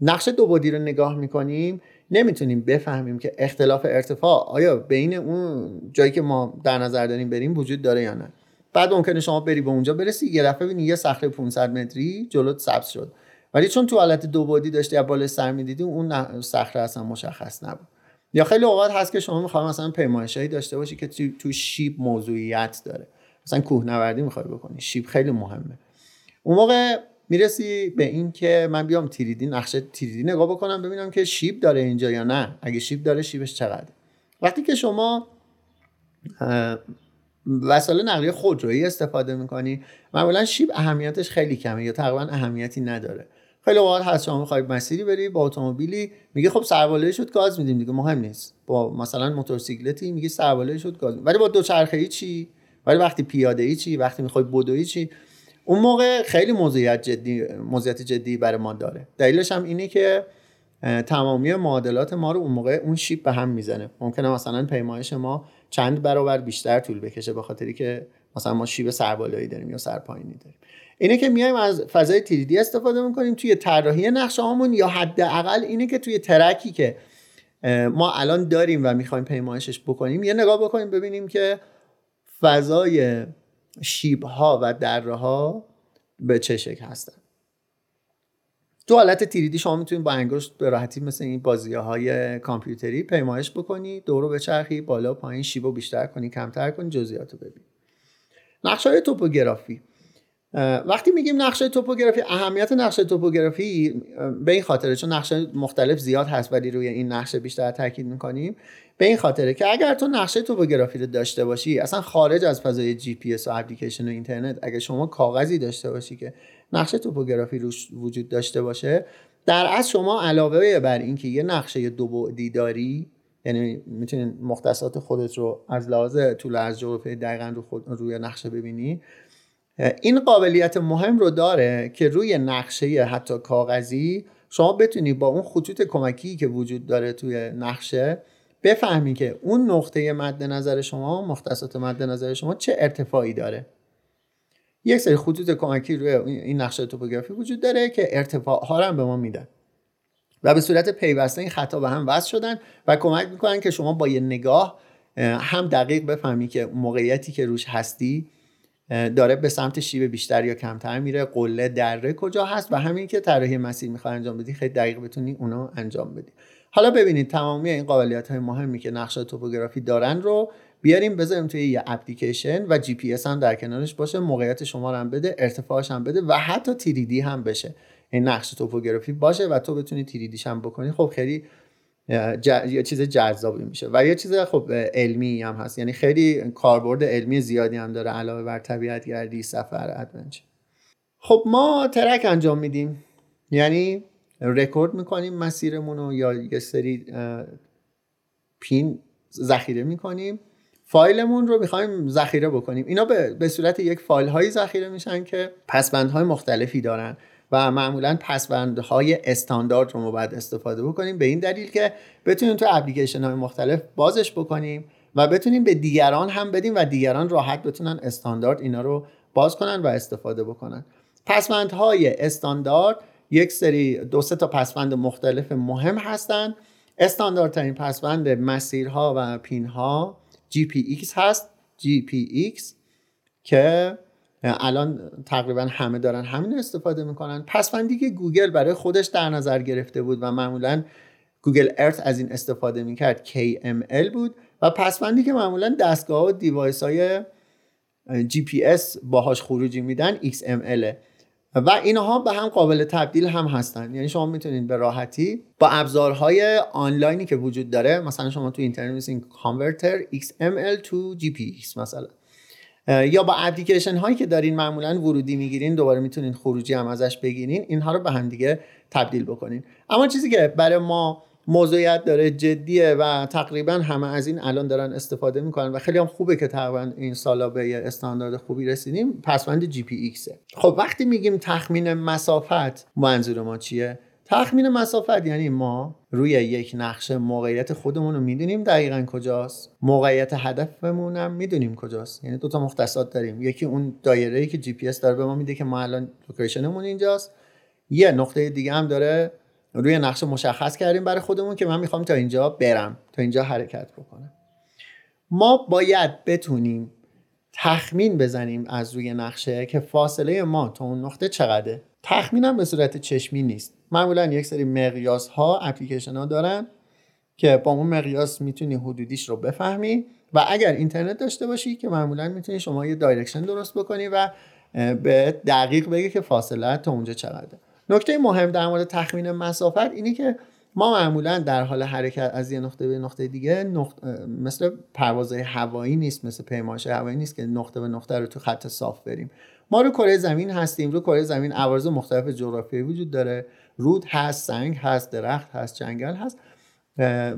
نقشه دو بودی رو نگاه می‌کنیم نمی‌تونیم بفهمیم که اختلاف ارتفاع آیا بین اون جایی که ما در نظر داریم بریم وجود داره یا نه. بعد ممکنه شما بری به اونجا برسی یه دفعه ببینی یه صخره 500 متری جلوت سبز شد. ولی چون تو حالت دو بودی داشتی از بالای سر می‌دیدی اون صخره اصلا مشخص نبود. یا خیلی اوقات هست که شما می‌خوای مثلا پیمایشایی داشته باشی که تو, تو شیب موضوعیت داره. مثلا کوهنوردی می‌خوای بکنی شیب خیلی مهمه. اون موقع می‌رسی به این که من بیام تیریدی نقشه تیریدی نگاه بکنم ببینم که شیب داره اینجا یا نه. اگه شیب داره شیبش چقدر وقتی که شما وسایل نقلیه خودرویی استفاده می‌کنی معمولا شیب اهمیتش خیلی کمه یا تقریبا اهمیتی نداره. خیلی اوقات هست شما می‌خوای مسیری بری با اتومبیلی میگه خب سربالایی شد گاز میدیم دیگه مهم نیست. با مثلا موتورسیکلتی میگه سربالایی شد گاز ولی با دوچرخه ای چی؟ ولی وقتی پیاده ای چی؟ وقتی می‌خوای بدوی چی؟ اون موقع خیلی موضوعیت جدی موضوعیت جدی برای ما داره. دلیلش هم اینه که تمامی معادلات ما رو اون موقع اون شیپ به هم می‌زنه. ممکنه مثلا پیمایش ما چند برابر بیشتر طول بکشه به خاطری که مثلا ما شیب سربالایی داریم یا سرپایینی داریم. اینه که میایم از فضای تیریدی استفاده می‌کنیم توی طراحی نقشه هامون یا حداقل اینه که توی ترکی که ما الان داریم و می‌خوایم پیمایشش بکنیم یه نگاه بکنیم ببینیم که فضای شیب ها و دره ها به چه شکل هستن. تو حالت تیریدی شما می‌تونید با انگشت به راحتی مثل این بازی های کامپیوتری پیمایش بکنی دورو بچرخی بالا پایین شیبو بیشتر کنی کمتر کنی جزئیات رو ببین. نقشه های توپوگرافی. وقتی میگیم نقشه توپوگرافی اهمیت نقشه توپوگرافی به این خاطره چون نقشه مختلف زیاد هست ولی روی این نقشه بیشتر تاکید می‌کنیم به این خاطره که اگر تو نقشه توپوگرافی رو داشته باشی اصلا خارج از فضای جی پی اس و اپلیکیشن و اینترنت اگر شما کاغذی داشته باشی که نقشه توپوگرافی روش وجود داشته باشه در از شما علاوه بر اینکه یه نقشه دو بعدی داری یعنی می‌تونید مختصات خودت رو از لحاظ طول و عرض جغرافی دقیقا رو خود روی نقشه ببینی این قابلیت مهم رو داره که روی نقشه حتی کاغذی شما بتونی با اون خطوط کمکی که وجود داره توی نقشه بفهمی که اون نقطه مد نظر شما مختصات مد نظر شما چه ارتفاعی داره. یک سری خطوط کمکی روی این نقشه توپوگرافی وجود داره که ارتفاع ها هم به ما میدن. و به صورت پیوسته این خطا به هم وصل شدن و کمک می‌کنن که شما با یه نگاه هم دقیق بفهمی که موقعیتی که روش هستی داره به سمت شیب بیشتر یا کمتر میره قله دره کجا هست و همین که طراحی مسیر می‌خوای انجام بدی خیلی دقیق بتونی اونو انجام بدی. حالا ببینید تمامی این قابلیت های مهمی که نقشه توپوگرافی دارن رو بیاریم بذاریم توی یه اپلیکیشن و جی پی اس هم در کنارش باشه موقعیت شما رو هم بده ارتفاعش هم بده و حتی 3D هم بشه. این نقشه توپوگرافی باشه و تو بتونی تیریدیش هم بکنی. خب خیلی یه چیز جذابی میشه. و یه چیز خب علمی هم هست. یعنی خیلی کاربرد علمی زیادی هم داره علاوه بر طبیعت گردی سفر adventure. خب ما track انجام میدیم. یعنی رکورد می‌کنیم مسیرمون رو یا یه سری pin ذخیره می‌کنیم. فایلمون رو می‌خوایم ذخیره بکنیم. اینا به, صورت یک فایل هایی ذخیره میشن که پسوندهای مختلفی دارن. و معمولا پسوندهای استاندارد رو ما باید استفاده بکنیم به این دلیل که بتونیم تو اپلیکیشن های مختلف بازش بکنیم و بتونیم به دیگران هم بدیم و دیگران راحت بتونن استاندارد اینا رو باز کنن و استفاده بکنن. پسوندهای استاندارد یک سری دو سه تا پسوند مختلف مهم هستند استانداردترین پسوند مسیرها و پینها GPX هست. GPX که الان تقریبا همه دارن همین استفاده می‌کنن. پسوندی که گوگل برای خودش در نظر گرفته بود و معمولا Google Earth از این استفاده می‌کرد. KML بود. و پسوندی که معمولا دستگاه و device های GPS باهاش خروجی میدن XML و اینها به هم قابل تبدیل هم هستن. یعنی شما می‌تونید به راحتی با ابزارهای آنلاینی که وجود داره مثلا شما تو اینترنت میزنین converter XML to GPX مثلا. یا با اپلیکیشن هایی که دارین معمولا ورودی می‌گیرین دوباره می‌تونین خروجی هم ازش بگیرین اینها رو به هم دیگه تبدیل بکنین. اما چیزی که برای ما موضوعیت داره جدیه و تقریبا همه از این الان دارن استفاده می‌کنن و خیلی هم خوبه که تقریبا این سالا به استاندارد خوبی رسیدیم پسوند جی پی ایکسه خب وقتی میگیم تخمین مسافت منظور ما چیه؟ تخمین مسافت یعنی ما روی یک نقشه موقعیت خودمون رو می‌دونیم دقیقا کجاست. موقعیت هدفمون هم می‌دونیم کجاست. یعنی دو تا مختصات داریم. یکی اون دایره ای که جی پی اس داره به ما میده که ما الان locationمون اینجاست. یه نقطه دیگه هم داره روی نقشه مشخص کردیم برای خودمون که من می‌خوام تا اینجا برم تا اینجا حرکت بکنم. ما باید بتونیم تخمین بزنیم از روی نقشه که فاصله ما تا اون نقطه چقدره. تخمینم به صورت چشمی نیست. معمولا یک سری مقیاس ها اپلیکیشن ها دارن که با اون مقیاس می‌تونی حدودیش رو بفهمی و اگر اینترنت داشته باشی که معمولا می‌تونی شما یه direction درست بکنی و به دقیق بگی که فاصله تا اونجا چقدره. نکته مهم در مورد تخمین مسافت اینه که ما معمولا در حال حرکت از یه نقطه به نقطه دیگه مثل پروازهای هوایی نیست مثل پیمایش هوایی نیست که نقطه به نقطه رو تو خط صاف بریم. ما رو کره زمین هستیم رو کره زمین عوارض مختلف جغرافیایی وجود داره. رود هست سنگ هست درخت هست جنگل هست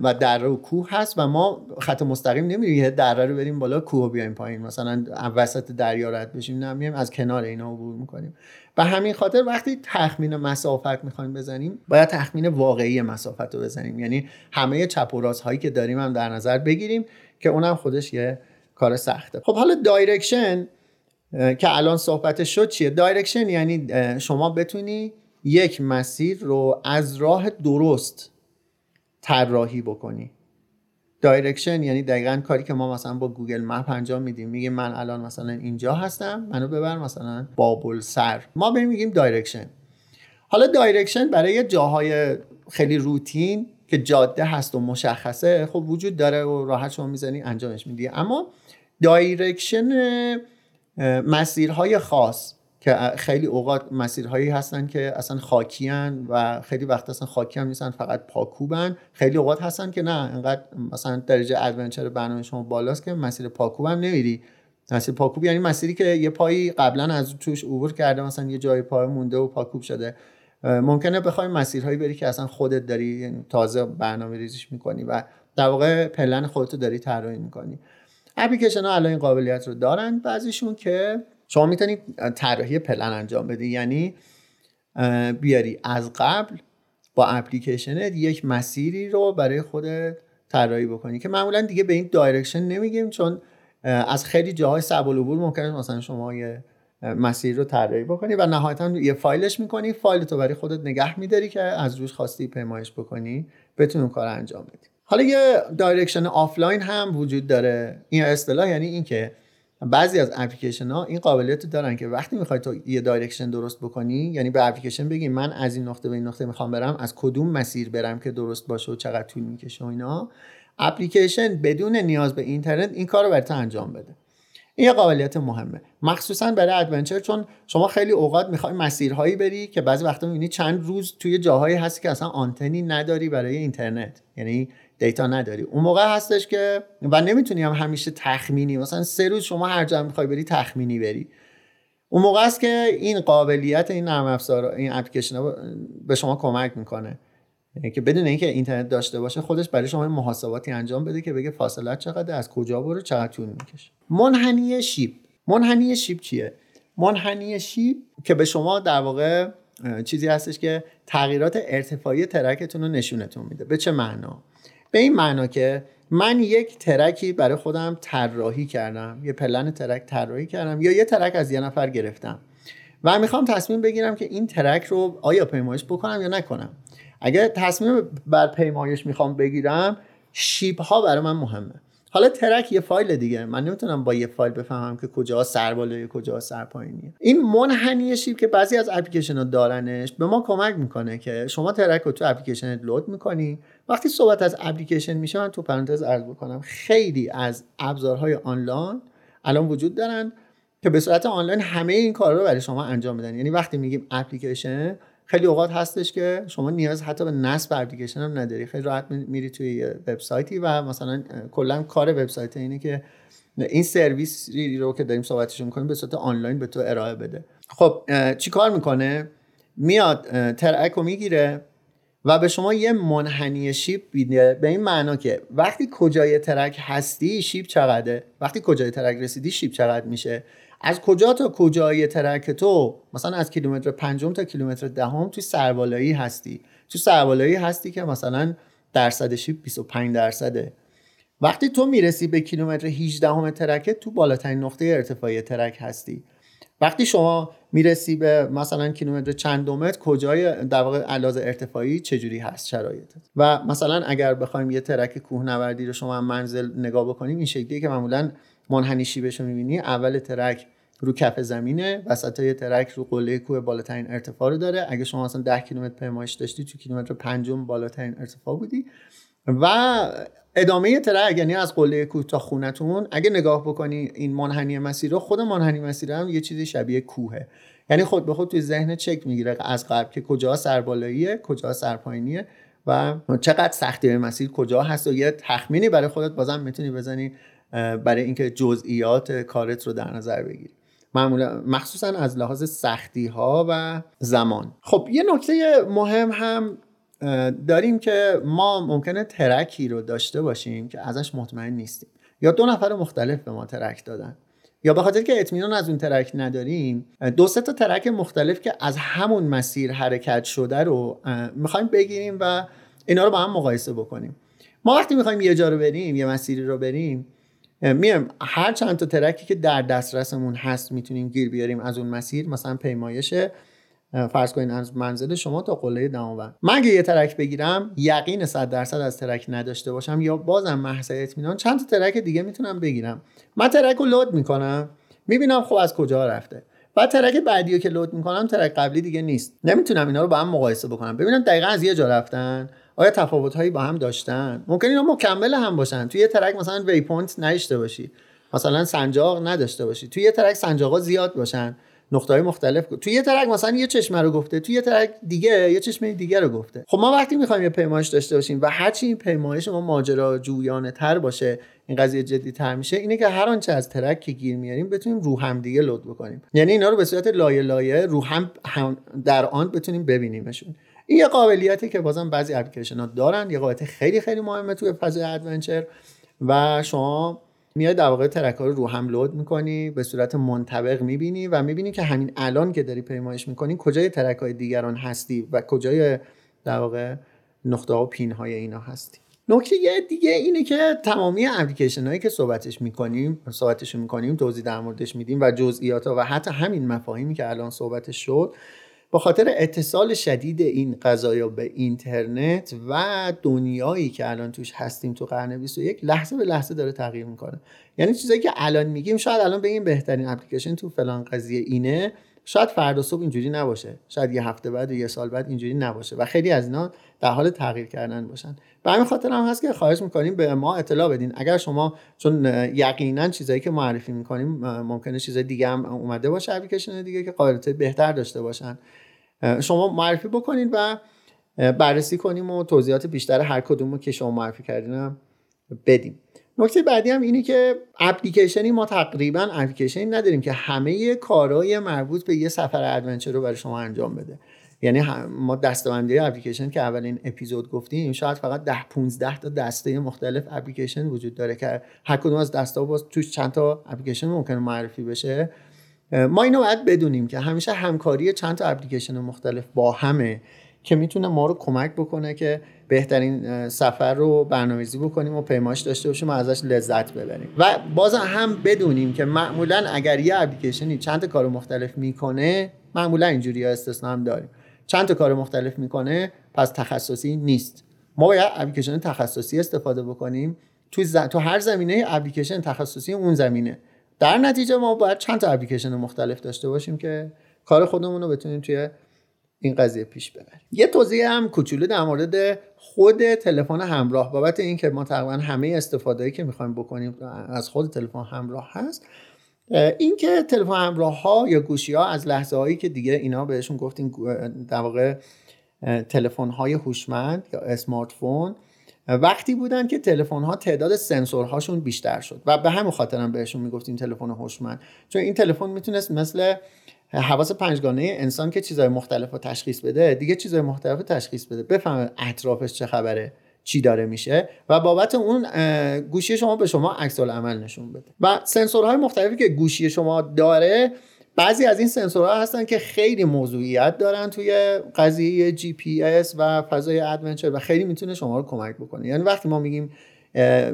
و دره و کوه هست و ما خط مستقیم نمیریم. یه دره رو بریم بالا کوه بیایم پایین. مثلا وسط دریا رد بشیم نمیایم از کنار اینا عبور می‌کنیم. و همین خاطر وقتی تخمین مسافت می‌خوایم بزنیم باید تخمین واقعی مسافت رو بزنیم. یعنی همه چپ و راست هایی که داریم هم در نظر بگیریم که اونم خودش یه کار سخته. خب حالا direction که الان صحبتش شد چیه؟ direction یعنی شما بتونی یک مسیر رو از راه درست طراحی بکنی. direction یعنی دقیقا کاری که ما مثلا با Google Map انجام میدیم. میگیم من الان مثلا اینجا هستم منو ببر مثلا بابلسر. ما بهم میگیم direction حالا direction برای جاهای خیلی روتین که جاده هست و مشخصه خب وجود داره و راحت شما می‌زنی انجامش میدی. اما direction مسیرهای خاص. که خیلی اوقات مسیرهایی هستن که اصلا خاکیان و خیلی وقت اصلا خاکی هم نیستن فقط پاکوبن. خیلی اوقات هستن که نه انقدر مثلا درجه adventure برنامه شما بالاست که مسیر پاکوب هم نمیری. مسیر پاکوب یعنی مسیری که یه پایی قبلا از توش عبور کرده مثلا یه جای پای مونده و پاکوب شده. ممکنه بخوای مسیرهایی بری که اصلا خودت داری یعنی تازه برنامه ریزیش می‌کنی و در واقع پلن خودتو داری طراحی می‌کنی. اپلیکیشن ها الان این قابلیت رو دارن. بعضیشون که شما می‌تونید طراحی پلن انجام بدی. یعنی بیاری از قبل با اپلیکیشنت یک مسیری رو برای خودت طراحی بکنی که معمولا دیگه به این direction نمیگیم چون از خیلی جاهای صعب العبور ممکنه مثلا شما یه مسیر رو طراحی بکنی و نهایتا یه فایلش می‌کنی فایل تو برای خودت نگه میداری که از روش خواستی پیمایش بکنی بتونی اون کار انجام بدی. حالا یه direction آفلاین هم وجود داره. این اصطلاح یعنی اینکه بعضی از اپلیکیشن ها این قابلیت دارن که وقتی می‌خوای تو یه direction درست بکنی یعنی به اپلیکیشن بگی من از این نقطه به این نقطه می‌خوام برم از کدوم مسیر برم که درست باشه و چقدر طول می‌کشه و اینا اپلیکیشن بدون نیاز به اینترنت این کار رو برات انجام بده. این یه قابلیت مهمه. مخصوصا برای adventure چون شما خیلی اوقات می‌خوای مسیرهایی بری که بعضی وقتا می‌بینی چند روز توی جاهایی هستی که اصلا آنتنی نداری برای اینترنت. یعنی data نداری. اون موقع هستش که و نمی‌تونی هم همیشه تخمینی. مثلا سه روز شما هر جا می‌خوای بری تخمینی بری. اون موقع است که این قابلیت این نرم افزار این اپلیکیشن به شما کمک می‌کنه. یعنی که بدون اینکه اینترنت داشته باشه خودش برای شما محاسباتی انجام بده که بگه فاصله چقدر از کجا برو چقدر طول می‌کشه. منحنی شیب. منحنی شیب چیه؟ منحنی شیب که به شما در واقع چیزی هستش که تغییرات ارتفاعی ترکتون رو نشونتون میده. به چه معنا؟ به این معنا که من یک ترکی برای خودم طراحی کردم. یه پلن ترک طراحی کردم یا یه ترک از یه نفر گرفتم. و می‌خوام تصمیم بگیرم که این track رو آیا پیمایش بکنم یا نکنم. اگر تصمیم بر پیمایش می‌خوام بگیرم شیب ها برای من مهمه. حالا track یه فایل دیگه. من نمی‌تونم با یه فایل بفهمم که کجا سر بالایی کجا سر پایینیه. این منحنی شیب که بعضی از اپلیکیشن ها دارنش به ما کمک می‌کنه که شما track رو تو اپلیکیشن load می‌کنی. وقتی صحبت از اپلیکیشن میشه من تو پرانتز عرض بکنم خیلی از ابزارهای آنلاین الان وجود دارن که به صورت آنلاین همه این کار رو برای شما انجام میدن. یعنی وقتی میگیم اپلیکیشن خیلی اوقات هستش که شما نیاز حتی به نصب اپلیکیشن هم نداری. خیلی راحت میری توی وبسایتی و مثلا کلا کار وبسایت اینه که این سرویس رو که داریم صحبتش می‌کنیم به صورت آنلاین به تو ارائه بده. خب چی کار می‌کنه؟ میاد ترک رو می‌گیره و به شما یه منحنی شیب میده به این معنا که وقتی کجای ترک هستی شیب چقدره؟ وقتی کجای ترک رسیدی شیب چقدر میشه؟ از کجا تا کجای ترک تو؟ مثلا از کیلومتر پنجم تا کیلومتر دهم توی سربالایی هستی. تو سربالایی هستی که مثلا درصد شیب 25 درصده. وقتی تو می‌رسی به کیلومتر 18 همه ترکت تو بالاترین نقطه ارتفاعی ترک هستی. وقتی شما می‌رسی به مثلا کیلومتر چندمت کجای در واقع علاز ارتفاعی چجوری هست شرایطت؟ و مثلا اگر بخوایم یه ترک کوهنوردی رو شما منزل نگاه بکنیم این شکلیه که معمولا منحنی شیبش رو می‌بینی اول ترک رو کف زمینه وسط ترک رو قله کوه بالاترین ارتفاع رو داره. اگه شما مثلا 10 کیلومتر پیمایش داشتی تو کیلومتر پنجم بالاترین ارتفاع بودی. و ادامه ترک یعنی از قله کوه تا خونتون اگه نگاه بکنی این منحنی مسیر رو خود منحنی مسیر هم یه چیزی شبیه کوهه. یعنی خود به خود توی ذهن چک می‌گیره از قبل که کجا سربالاییه کجا سرپایینیه و چقدر سختی مسیر کجا هست و یه تخمینی برای خودت بازم می‌تونی بزنی برای اینکه جزئیات کارت رو در نظر بگیری. معمولا مخصوصا از لحاظ سختی ها و زمان. خب یه نکته مهم هم داریم که ما ممکنه ترکی رو داشته باشیم که ازش مطمئن نیستیم. یا دو نفر مختلف به ما ترک دادن. یا به خاطر که اطمینان از اون ترک نداریم دو سه تا ترک مختلف که از همون مسیر حرکت شده رو می‌خوایم بگیریم و اینا رو با هم مقایسه بکنیم. ما وقتی می‌خوایم یه جا رو بریم یه مسیری رو بریم میایم هر چند تا track ی که در دسترسمون هست می‌تونیم گیر بیاریم از اون مسیر مثلا پیمایش فرض کنین از منزل شما تا قله دماوند من اگه یه track بگیرم یقین 100 درصد از track نداشته باشم یا بازم محض اطمینان چند تا track دیگه می‌تونم بگیرم. من track رو load می‌کنم می‌بینم خب از کجا رفته. بعد track بعدی رو که load می‌کنم track قبلی دیگه نیست. نمی‌تونم اینا رو با هم مقایسه بکنم. ببینم دقیقا از یه جا رفتن. آیا تفاوت هایی با هم داشتن؟ ممکن اینا مکمل هم باشن. توی یه track مثلا waypoint نداشته باشی. مثلا سنجاق نداشته باشی. توی یه track سنجاقا زیاد باشن. نقطه های مختلف توی یه track مثلا یه چشمه رو گفته. توی یه track دیگه یه چشمه دیگه رو گفته. خب ما وقتی می‌خوایم یه پیمایش داشته باشیم و هرچی این پیمایش ما ماجرا جویانه تر باشه این قضیه جدی تر میشه اینه که هر آنچه از track که گیر میاریم بتونیم رو هم دیگه load بکنیم. یعنی اینا رو به صورت لایه لایه رو هم, در آن بتونیم ببینیمشون. این یه قابلیتی که بازم بعضی اپلیکیشن ها دارن. یه قابلیت خیلی خیلی مهمه توی فضای adventure و شما میای در واقع track رو رو هم load می‌کنی به صورت منطبق می‌بینی و می‌بینی که همین الان که داری پیمایش می‌کنی کجای track های دیگران هستی و کجای در واقع نقطه ها و pin های اینا هستی. نکته دیگه اینه که تمامی اپلیکیشن هایی که صحبتش می‌کنیم صحبتش می‌کنیم توضیح در موردش میدیم و جزئیات و حتی همین مفاهیمی که الان صحبتش شد با خاطر اتصال شدید این قضایا به اینترنت و دنیایی که الان توش هستیم تو قرن 21 لحظه به لحظه داره تغییر می‌کنه. یعنی چیزایی که الان میگیم شاید الان بگیم بهترین اپلیکیشن تو فلان قضیه اینه. شاید فردا صبح اینجوری نباشه. شاید یه هفته بعد و یه سال بعد اینجوری نباشه و خیلی از اینا در حال تغییر کردن باشن. به همین خاطر هم هست که خواهش می‌کنیم به ما اطلاع بدین. اگر شما چون یقینا چیزایی که معرفی می‌کنیم ممکنه چیزای دیگه هم اومده باشه اپلیکیشن دیگه که قابلیت بهتر داشته باشن. شما معرفی بکنید و بررسی کنیم و توضیحات بیشتر هر کدوم که شما معرفی کردین بدیم نکته بعدی هم اینه که اپلیکیشنی ما تقریبا اپلیکیشنی نداریم که همه کارهای مربوط به یه سفر adventure رو برای شما انجام بده. یعنی ما دسته بندی اپلیکیشن که اولین اپیزود گفتیم شاید فقط 10 15 تا دسته مختلف اپلیکیشن وجود داره که هر کدوم از دسته باز توش چند تا اپلیکیشن ممکنه معرفی بشه. ما اینو باید بدونیم که همیشه همکاری چند تا اپلیکیشن مختلف با همه که می‌تونه ما رو کمک بکنه که بهترین سفر رو برنامه‌ریزی بکنیم و پیماش داشته باشیم و ازش لذت ببریم. و باز هم بدونیم که معمولا اگر یه اپلیکیشنی چند تا کار مختلف می‌کنه معمولا اینجوری ها استثنا هم داریم. چند تا کار مختلف می‌کنه پس تخصصی نیست. ما باید اپلیکیشن تخصصی استفاده بکنیم. تو, تو هر زمینه اپلیکیشن تخصصی اون زمینه. در نتیجه ما باید چند تا اپلیکیشن مختلف داشته باشیم که کار خودمون رو بتونیم توی این قضیه پیش ببریم. یه توضیح هم کوچولو در مورد خود تلفن همراه. بابت اینکه ما تقریبا همه استفاده که می‌خوایم بکنیم از خود تلفن همراه هست اینکه تلفن همراه ها یا گوشی ها از لحظه هایی که دیگه اینا بهشون گفتیم در واقع تلفن های هوشمند یا اسمارت فون وقتی بودن که تلفن ها تعداد سنسورهاشون بیشتر شد. و به همین خاطر هم بهشون می‌گفتیم تلفن هوشمند. چون این تلفن می‌تونست مثل حواس پنجگانه انسان که چیزهای مختلف رو تشخیص بده دیگه چیزهای مختلف رو تشخیص بده. بفهمه اطرافش چه خبره. چی داره میشه و بابت اون گوشی شما به شما عکس العمل نشون بده. و سنسورهای مختلفی که گوشی شما داره بعضی از این سنسورها هستن که خیلی موضوعیت دارن توی قضیه جی پی اس و فضای adventure و خیلی می‌تونه شما رو کمک بکنه. یعنی وقتی ما میگیم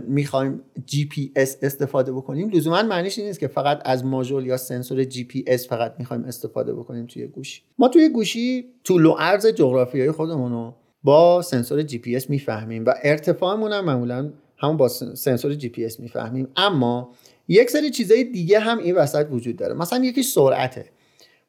می‌خوایم جی پی اس استفاده بکنیم لزوما معنیش نیست که فقط از ماژول یا سنسور جی پی اس فقط می‌خوایم استفاده بکنیم توی گوشی. ما توی گوشی طول و عرض جغرافیایی خودمون رو با سنسور جی پی اس می‌فهمیم و ارتفاعمون هم معمولا همون با سنسور جی پی اس می‌فهمیم. اما یک سری چیزای دیگه هم این وسط وجود داره. مثلا یکیش سرعته.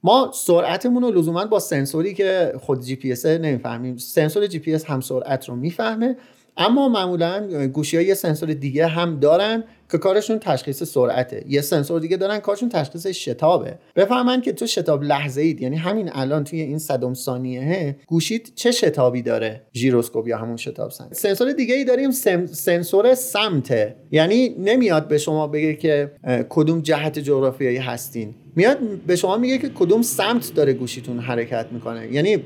ما سرعتمون رو لزوما با سنسوری که خود جی پی اس نمی‌فهمیم. سنسور جی پی اس هم سرعت رو می‌فهمه اما معمولا گوشی ها یه سنسور دیگه هم دارن. که کارشون تشخیص سرعته. یه سنسور دیگه دارن کارشون تشخیص شتابه. بفهمن که تو شتاب لحظه اید یعنی همین الان توی این صدم ثانیه گوشیت چه شتابی داره؟ ژیروسکوپ یا همون شتاب سنج سنسور دیگه ای داریم سنسور سمته. یعنی نمیاد به شما بگه که کدوم جهت جغرافیایی هستین. میاد به شما میگه که کدوم سمت داره گوشیتون حرکت می‌کنه. یعنی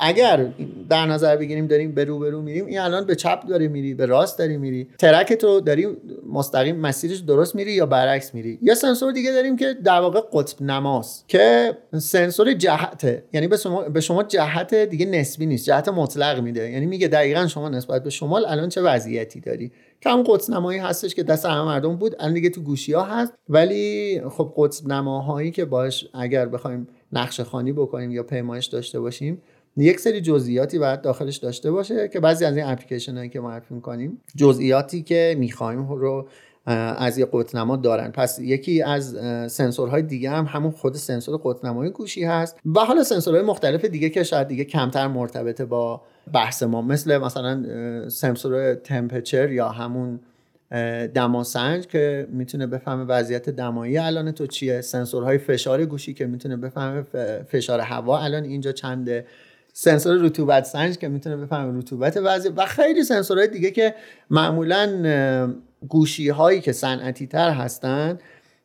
اگر در نظر بگیریم داریم به رو به میریم این الان به چپ داری میری به راست داری میری. ترک تو داری مستقیم مسیرش درست میری یا برعکس میری. یا سنسور دیگه داریم که در واقع قطب نماست که سنسور جهته. یعنی به شما به شما جهت دیگه نسبی نیست جهت مطلق میده. یعنی میگه دقیقا شما نسبت به شمال الان چه وضعیتی داری؟ که هم قطب نمایی هستش که دست همه مردم بود الان دیگه تو گوشی ها هست. ولی خب قطب نماهایی که باش اگر بخوایم نقشه خانی بکنیم یا پیمایش داشته باشیم یک سری جزئیاتی باید داخلش داشته باشه که بعضی از این اپلیکیشن هایی که معرفی می‌کنیم جزئیاتی که می‌خوایم رو از یه قطنما دارن. پس یکی از سنسورهای دیگه هم همون خود سنسور قطنمای گوشی هست و حالا سنسورهای مختلف دیگه که شاید دیگه کمتر مرتبطه با بحث ما. مثل مثلا سنسور تمپچر یا همون دماسنج که می‌تونه بفهمه وضعیت دمایی الان تو چیه. سنسورهای فشار گوشی که می‌تونه بفهمه فشار هوا الان اینجا چنده. سنسور رطوبت سنج که می‌تونه بفهمه رطوبت وضعیت و خیلی سنسورهای دیگه که معمولا گوشی هایی که صنعتی تر هستن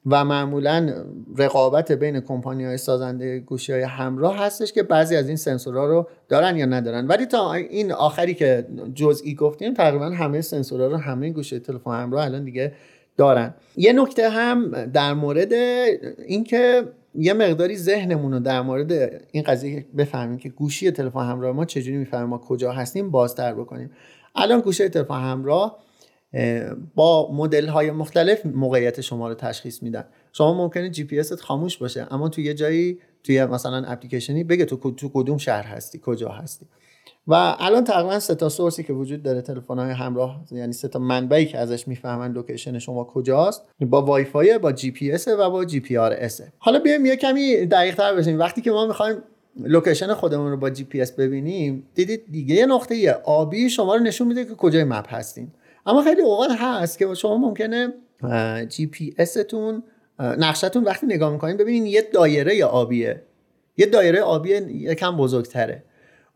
و معمولا رقابت بین کمپانی های سازنده گوشی های همراه هستش که بعضی از این سنسورها رو دارن یا ندارن. ولی تا این آخری که جزئی گفتیم تقریبا همه سنسورها رو همه گوشی تلفن همراه الان دیگه دارن. یه نکته هم در مورد اینکه یه مقداری ذهنمون رو در مورد این قضیه بفهمیم که گوشی تلفن همراه ما چجوری می‌فهمیم ما کجا هستیم بازتر بکنیم. الان گوشی تلفن همراه با مدل های مختلف موقعیت شما رو تشخیص میدن. شما ممکنه جی پی خاموش باشه اما تو یه جایی توی مثلا اپلیکیشنی بگه تو تو کدوم شهر هستی کجا هستی. و الان تقریبا سه تا source ی که وجود داره تلفن های همراه یعنی سه تا منبعی که ازش می‌فهمن location شما کجاست با وای فای با جی پی و با جی پی آر حالا بیایم یه کمی دقیق تر بشیم. وقتی که ما می‌خوایم location خودمون رو با جی پی ببینیم دیدید دیگه یه نقطه آبی شما رو نشون میده که کجای map هستین. اما خیلی اوقات هست که شما ممکنه جی پی تون نقشتون وقتی نگاه می‌کنین ببینین یه دایره آبیه. یه دایره آبی یکم بزرگتره.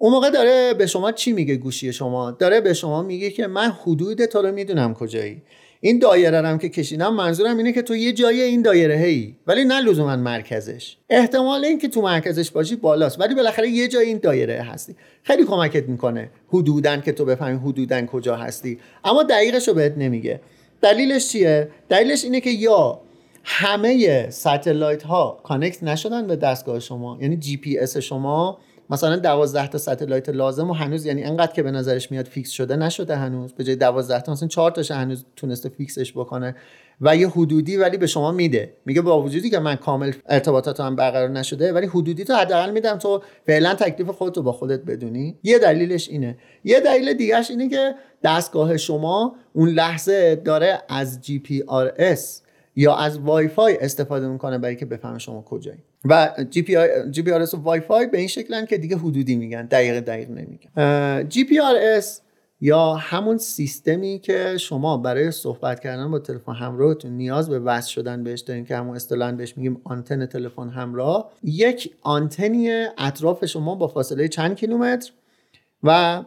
اون موقع داره به شما چی میگه گوشی شما؟ داره به شما میگه که من حدود تو رو می‌دونم کجایی. این دایره هم که کشیدم منظورم اینه که تو یه جای این دایره‌ای ولی نه لزوما مرکزش. احتمال اینکه تو مرکزش باشی بالاست ولی بالاخره یه جای این دایره هستی. خیلی کمکت می‌کنه حدوداً که تو بفهمی حدوداً کجا هستی. اما دقیقش رو بهت نمیگه. دلیلش چیه؟ دلیلش اینه که یا همه satellite ها connect نشدن به دستگاه شما یعنی جی پی اس شما مثلا 12 تا satellite لازم و هنوز یعنی انقدر که به نظرش میاد fix شده نشده هنوز. به جای 12 تا مثلا 4 تاش هنوز تونسته fix ش بکنه و یه حدودی ولی به شما میده. میگه با وجودی که من کامل ارتباطات هم برقرار نشده ولی حدودی تو حداقل میدم تو فعلا تکلیف خودت رو با خودت بدونی. یه دلیلش اینه. یه دلیل دیگهش اینه که دستگاه شما اون لحظه داره از GPRS یا از وای فای استفاده می‌کنه برای که بفهمه شما کجایی. و جی پی, GPRS و وای فای به این شکلن که دیگه حدودی میگن دقیق دقیق نمیگن. GPRS یا همون سیستمی که شما برای صحبت کردن با تلفن همراهتون نیاز به وصل شدن بهش دارین که همون اصطلاحا بهش میگیم آنتن تلفن همراه یک آنتنی اطراف شما با فاصله چند کیلومتر و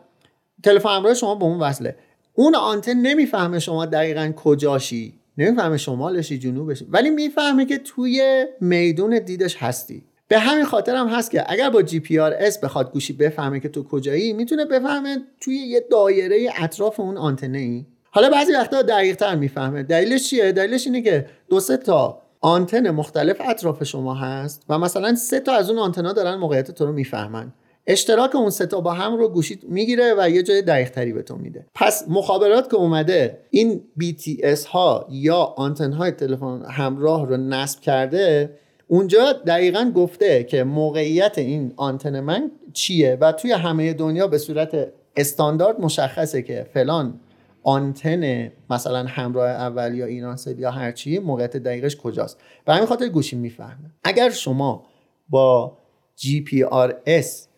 تلفن همراه شما به اون وصله. اون آنتن نمی‌فهمه شما دقیقا کجاشی. نمی‌فهمه شمالشی جنوبشی ولی می‌فهمه که توی میدون دیدش هستی. به همین خاطر هم هست که اگر با GPRS بخواد گوشی بفهمه که تو کجایی می‌تونه بفهمه توی یه دایره اطراف اون آنتنه‌ای حالا بعضی وقتا دقیق تر می‌فهمه. دلیلش چیه؟ دلیلش اینه که دو سه تا آنتن مختلف اطراف شما هست و مثلا سه تا از اون آنتنا دارن موقعیت تو رو می‌فهمن. اشتراک اون ستا با هم رو گوشید می‌گیره و یه جای دقیق تری بهتون میده. پس مخابرات که اومده این BTS ها یا آنتن های تلفن همراه رو نصب کرده اونجا دقیقا گفته که موقعیت این آنتن من چیه و توی همه دنیا به صورت استاندارد مشخصه که فلان آنتن مثلا همراه اول یا ایرانسل یا هرچی موقعیت دقیقش کجاست. به همین خاطر گوشی می‌فهمه. اگر شما با GPRS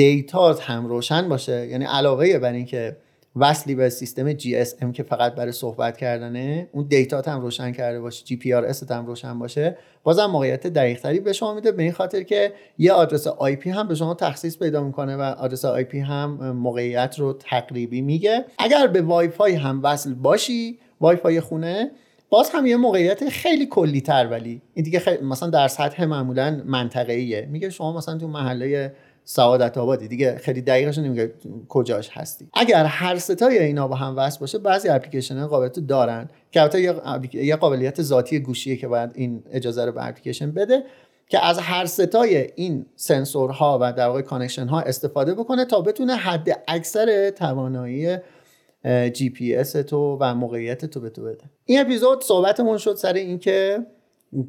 دیتات هم روشن باشه. یعنی علاوه بر اینکه وصلی به سیستم GSM که فقط برای صحبت کردنه اون دیتات هم روشن کرده باشه جی پی هم روشن باشه. بازم موقعیت دقیق تری به شما میده به این خاطر که یه آدرس آی پی هم به شما تخصیص پیدا می‌کنه و آدرس آی پی هم موقعیت رو تقریبی میگه. اگر به وای فای هم وصل باشی وای فای خونه باز هم یه موقعیت خیلی کلی تر ولی این دیگه خیلی مثلا در سطح معمولا منطقه‌ایه. میگه شما مثلا تو محله سعادت آبادی. دیگه خیلی دقیقش نمیگه کجاش هستی. اگر هر سه‌تای اینا با هم وصل باشه بعضی اپلیکیشن ها قابلیت دارن. که البته یه قابلیت ذاتی گوشیه که باید این اجازه رو به اپلیکیشن بده که از هر سه‌تای این سنسورها و در واقع connection ها استفاده بکنه تا بتونه حد اکثر توانایی جی پی اس تو و موقعیت تو به تو بده. این اپیزود صحبتمون شد سر اینکه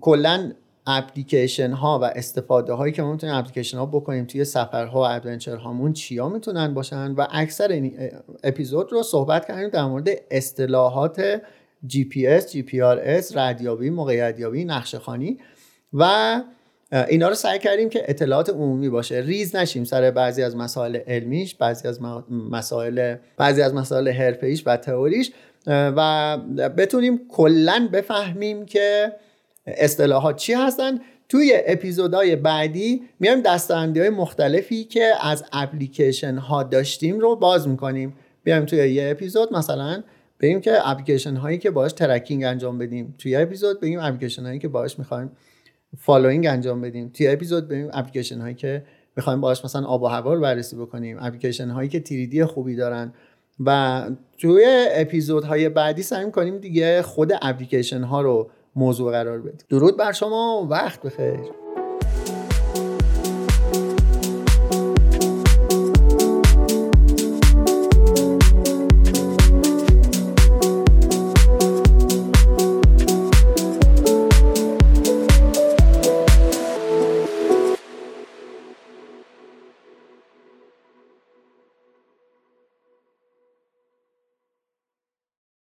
کلا اپلیکیشن ها و استفاده هایی که ما می‌تونیم اپلیکیشن ها بکنیم توی سفرها و adventure هامون چیا می‌تونن باشن؟ و اکثر این اپیزود رو صحبت کردیم در مورد اصطلاحات جی پی اس GPRS ردیابی موقعیت یابی نقشه خوانی و اینا رو سعی کردیم که اطلاعات عمومی باشه. ریز نشیم سر بعضی از مسائل علمیش بعضی از مسائل بعضی از مسائل حرفه‌ایش و تئوریش و بتونیم کلا بفهمیم که اصطلاحات چی هستن؟ توی اپیزودهای بعدی میایم دسته‌بندی های مختلفی که از اپلیکیشن ها داشتیم رو باز می‌کنیم. بیایم توی یه اپیزود مثلا بگیم که اپلیکیشن هایی که باش tracking انجام بدیم. توی اپیزود بگیم اپلیکیشن هایی که باش می‌خوایم following انجام بدیم. توی اپیزود بگیم اپلیکیشن هایی که می‌خوایم باش مثلا آب و هوا رو بررسی بکنیم. اپلیکیشن هایی که تیریدی خوبی دارن. و توی اپیزودهای بعدی سعی کنیم دیگه خود اپلیکیشن ها رو موضوع قرار بدیم درود بر شما وقت بخیر.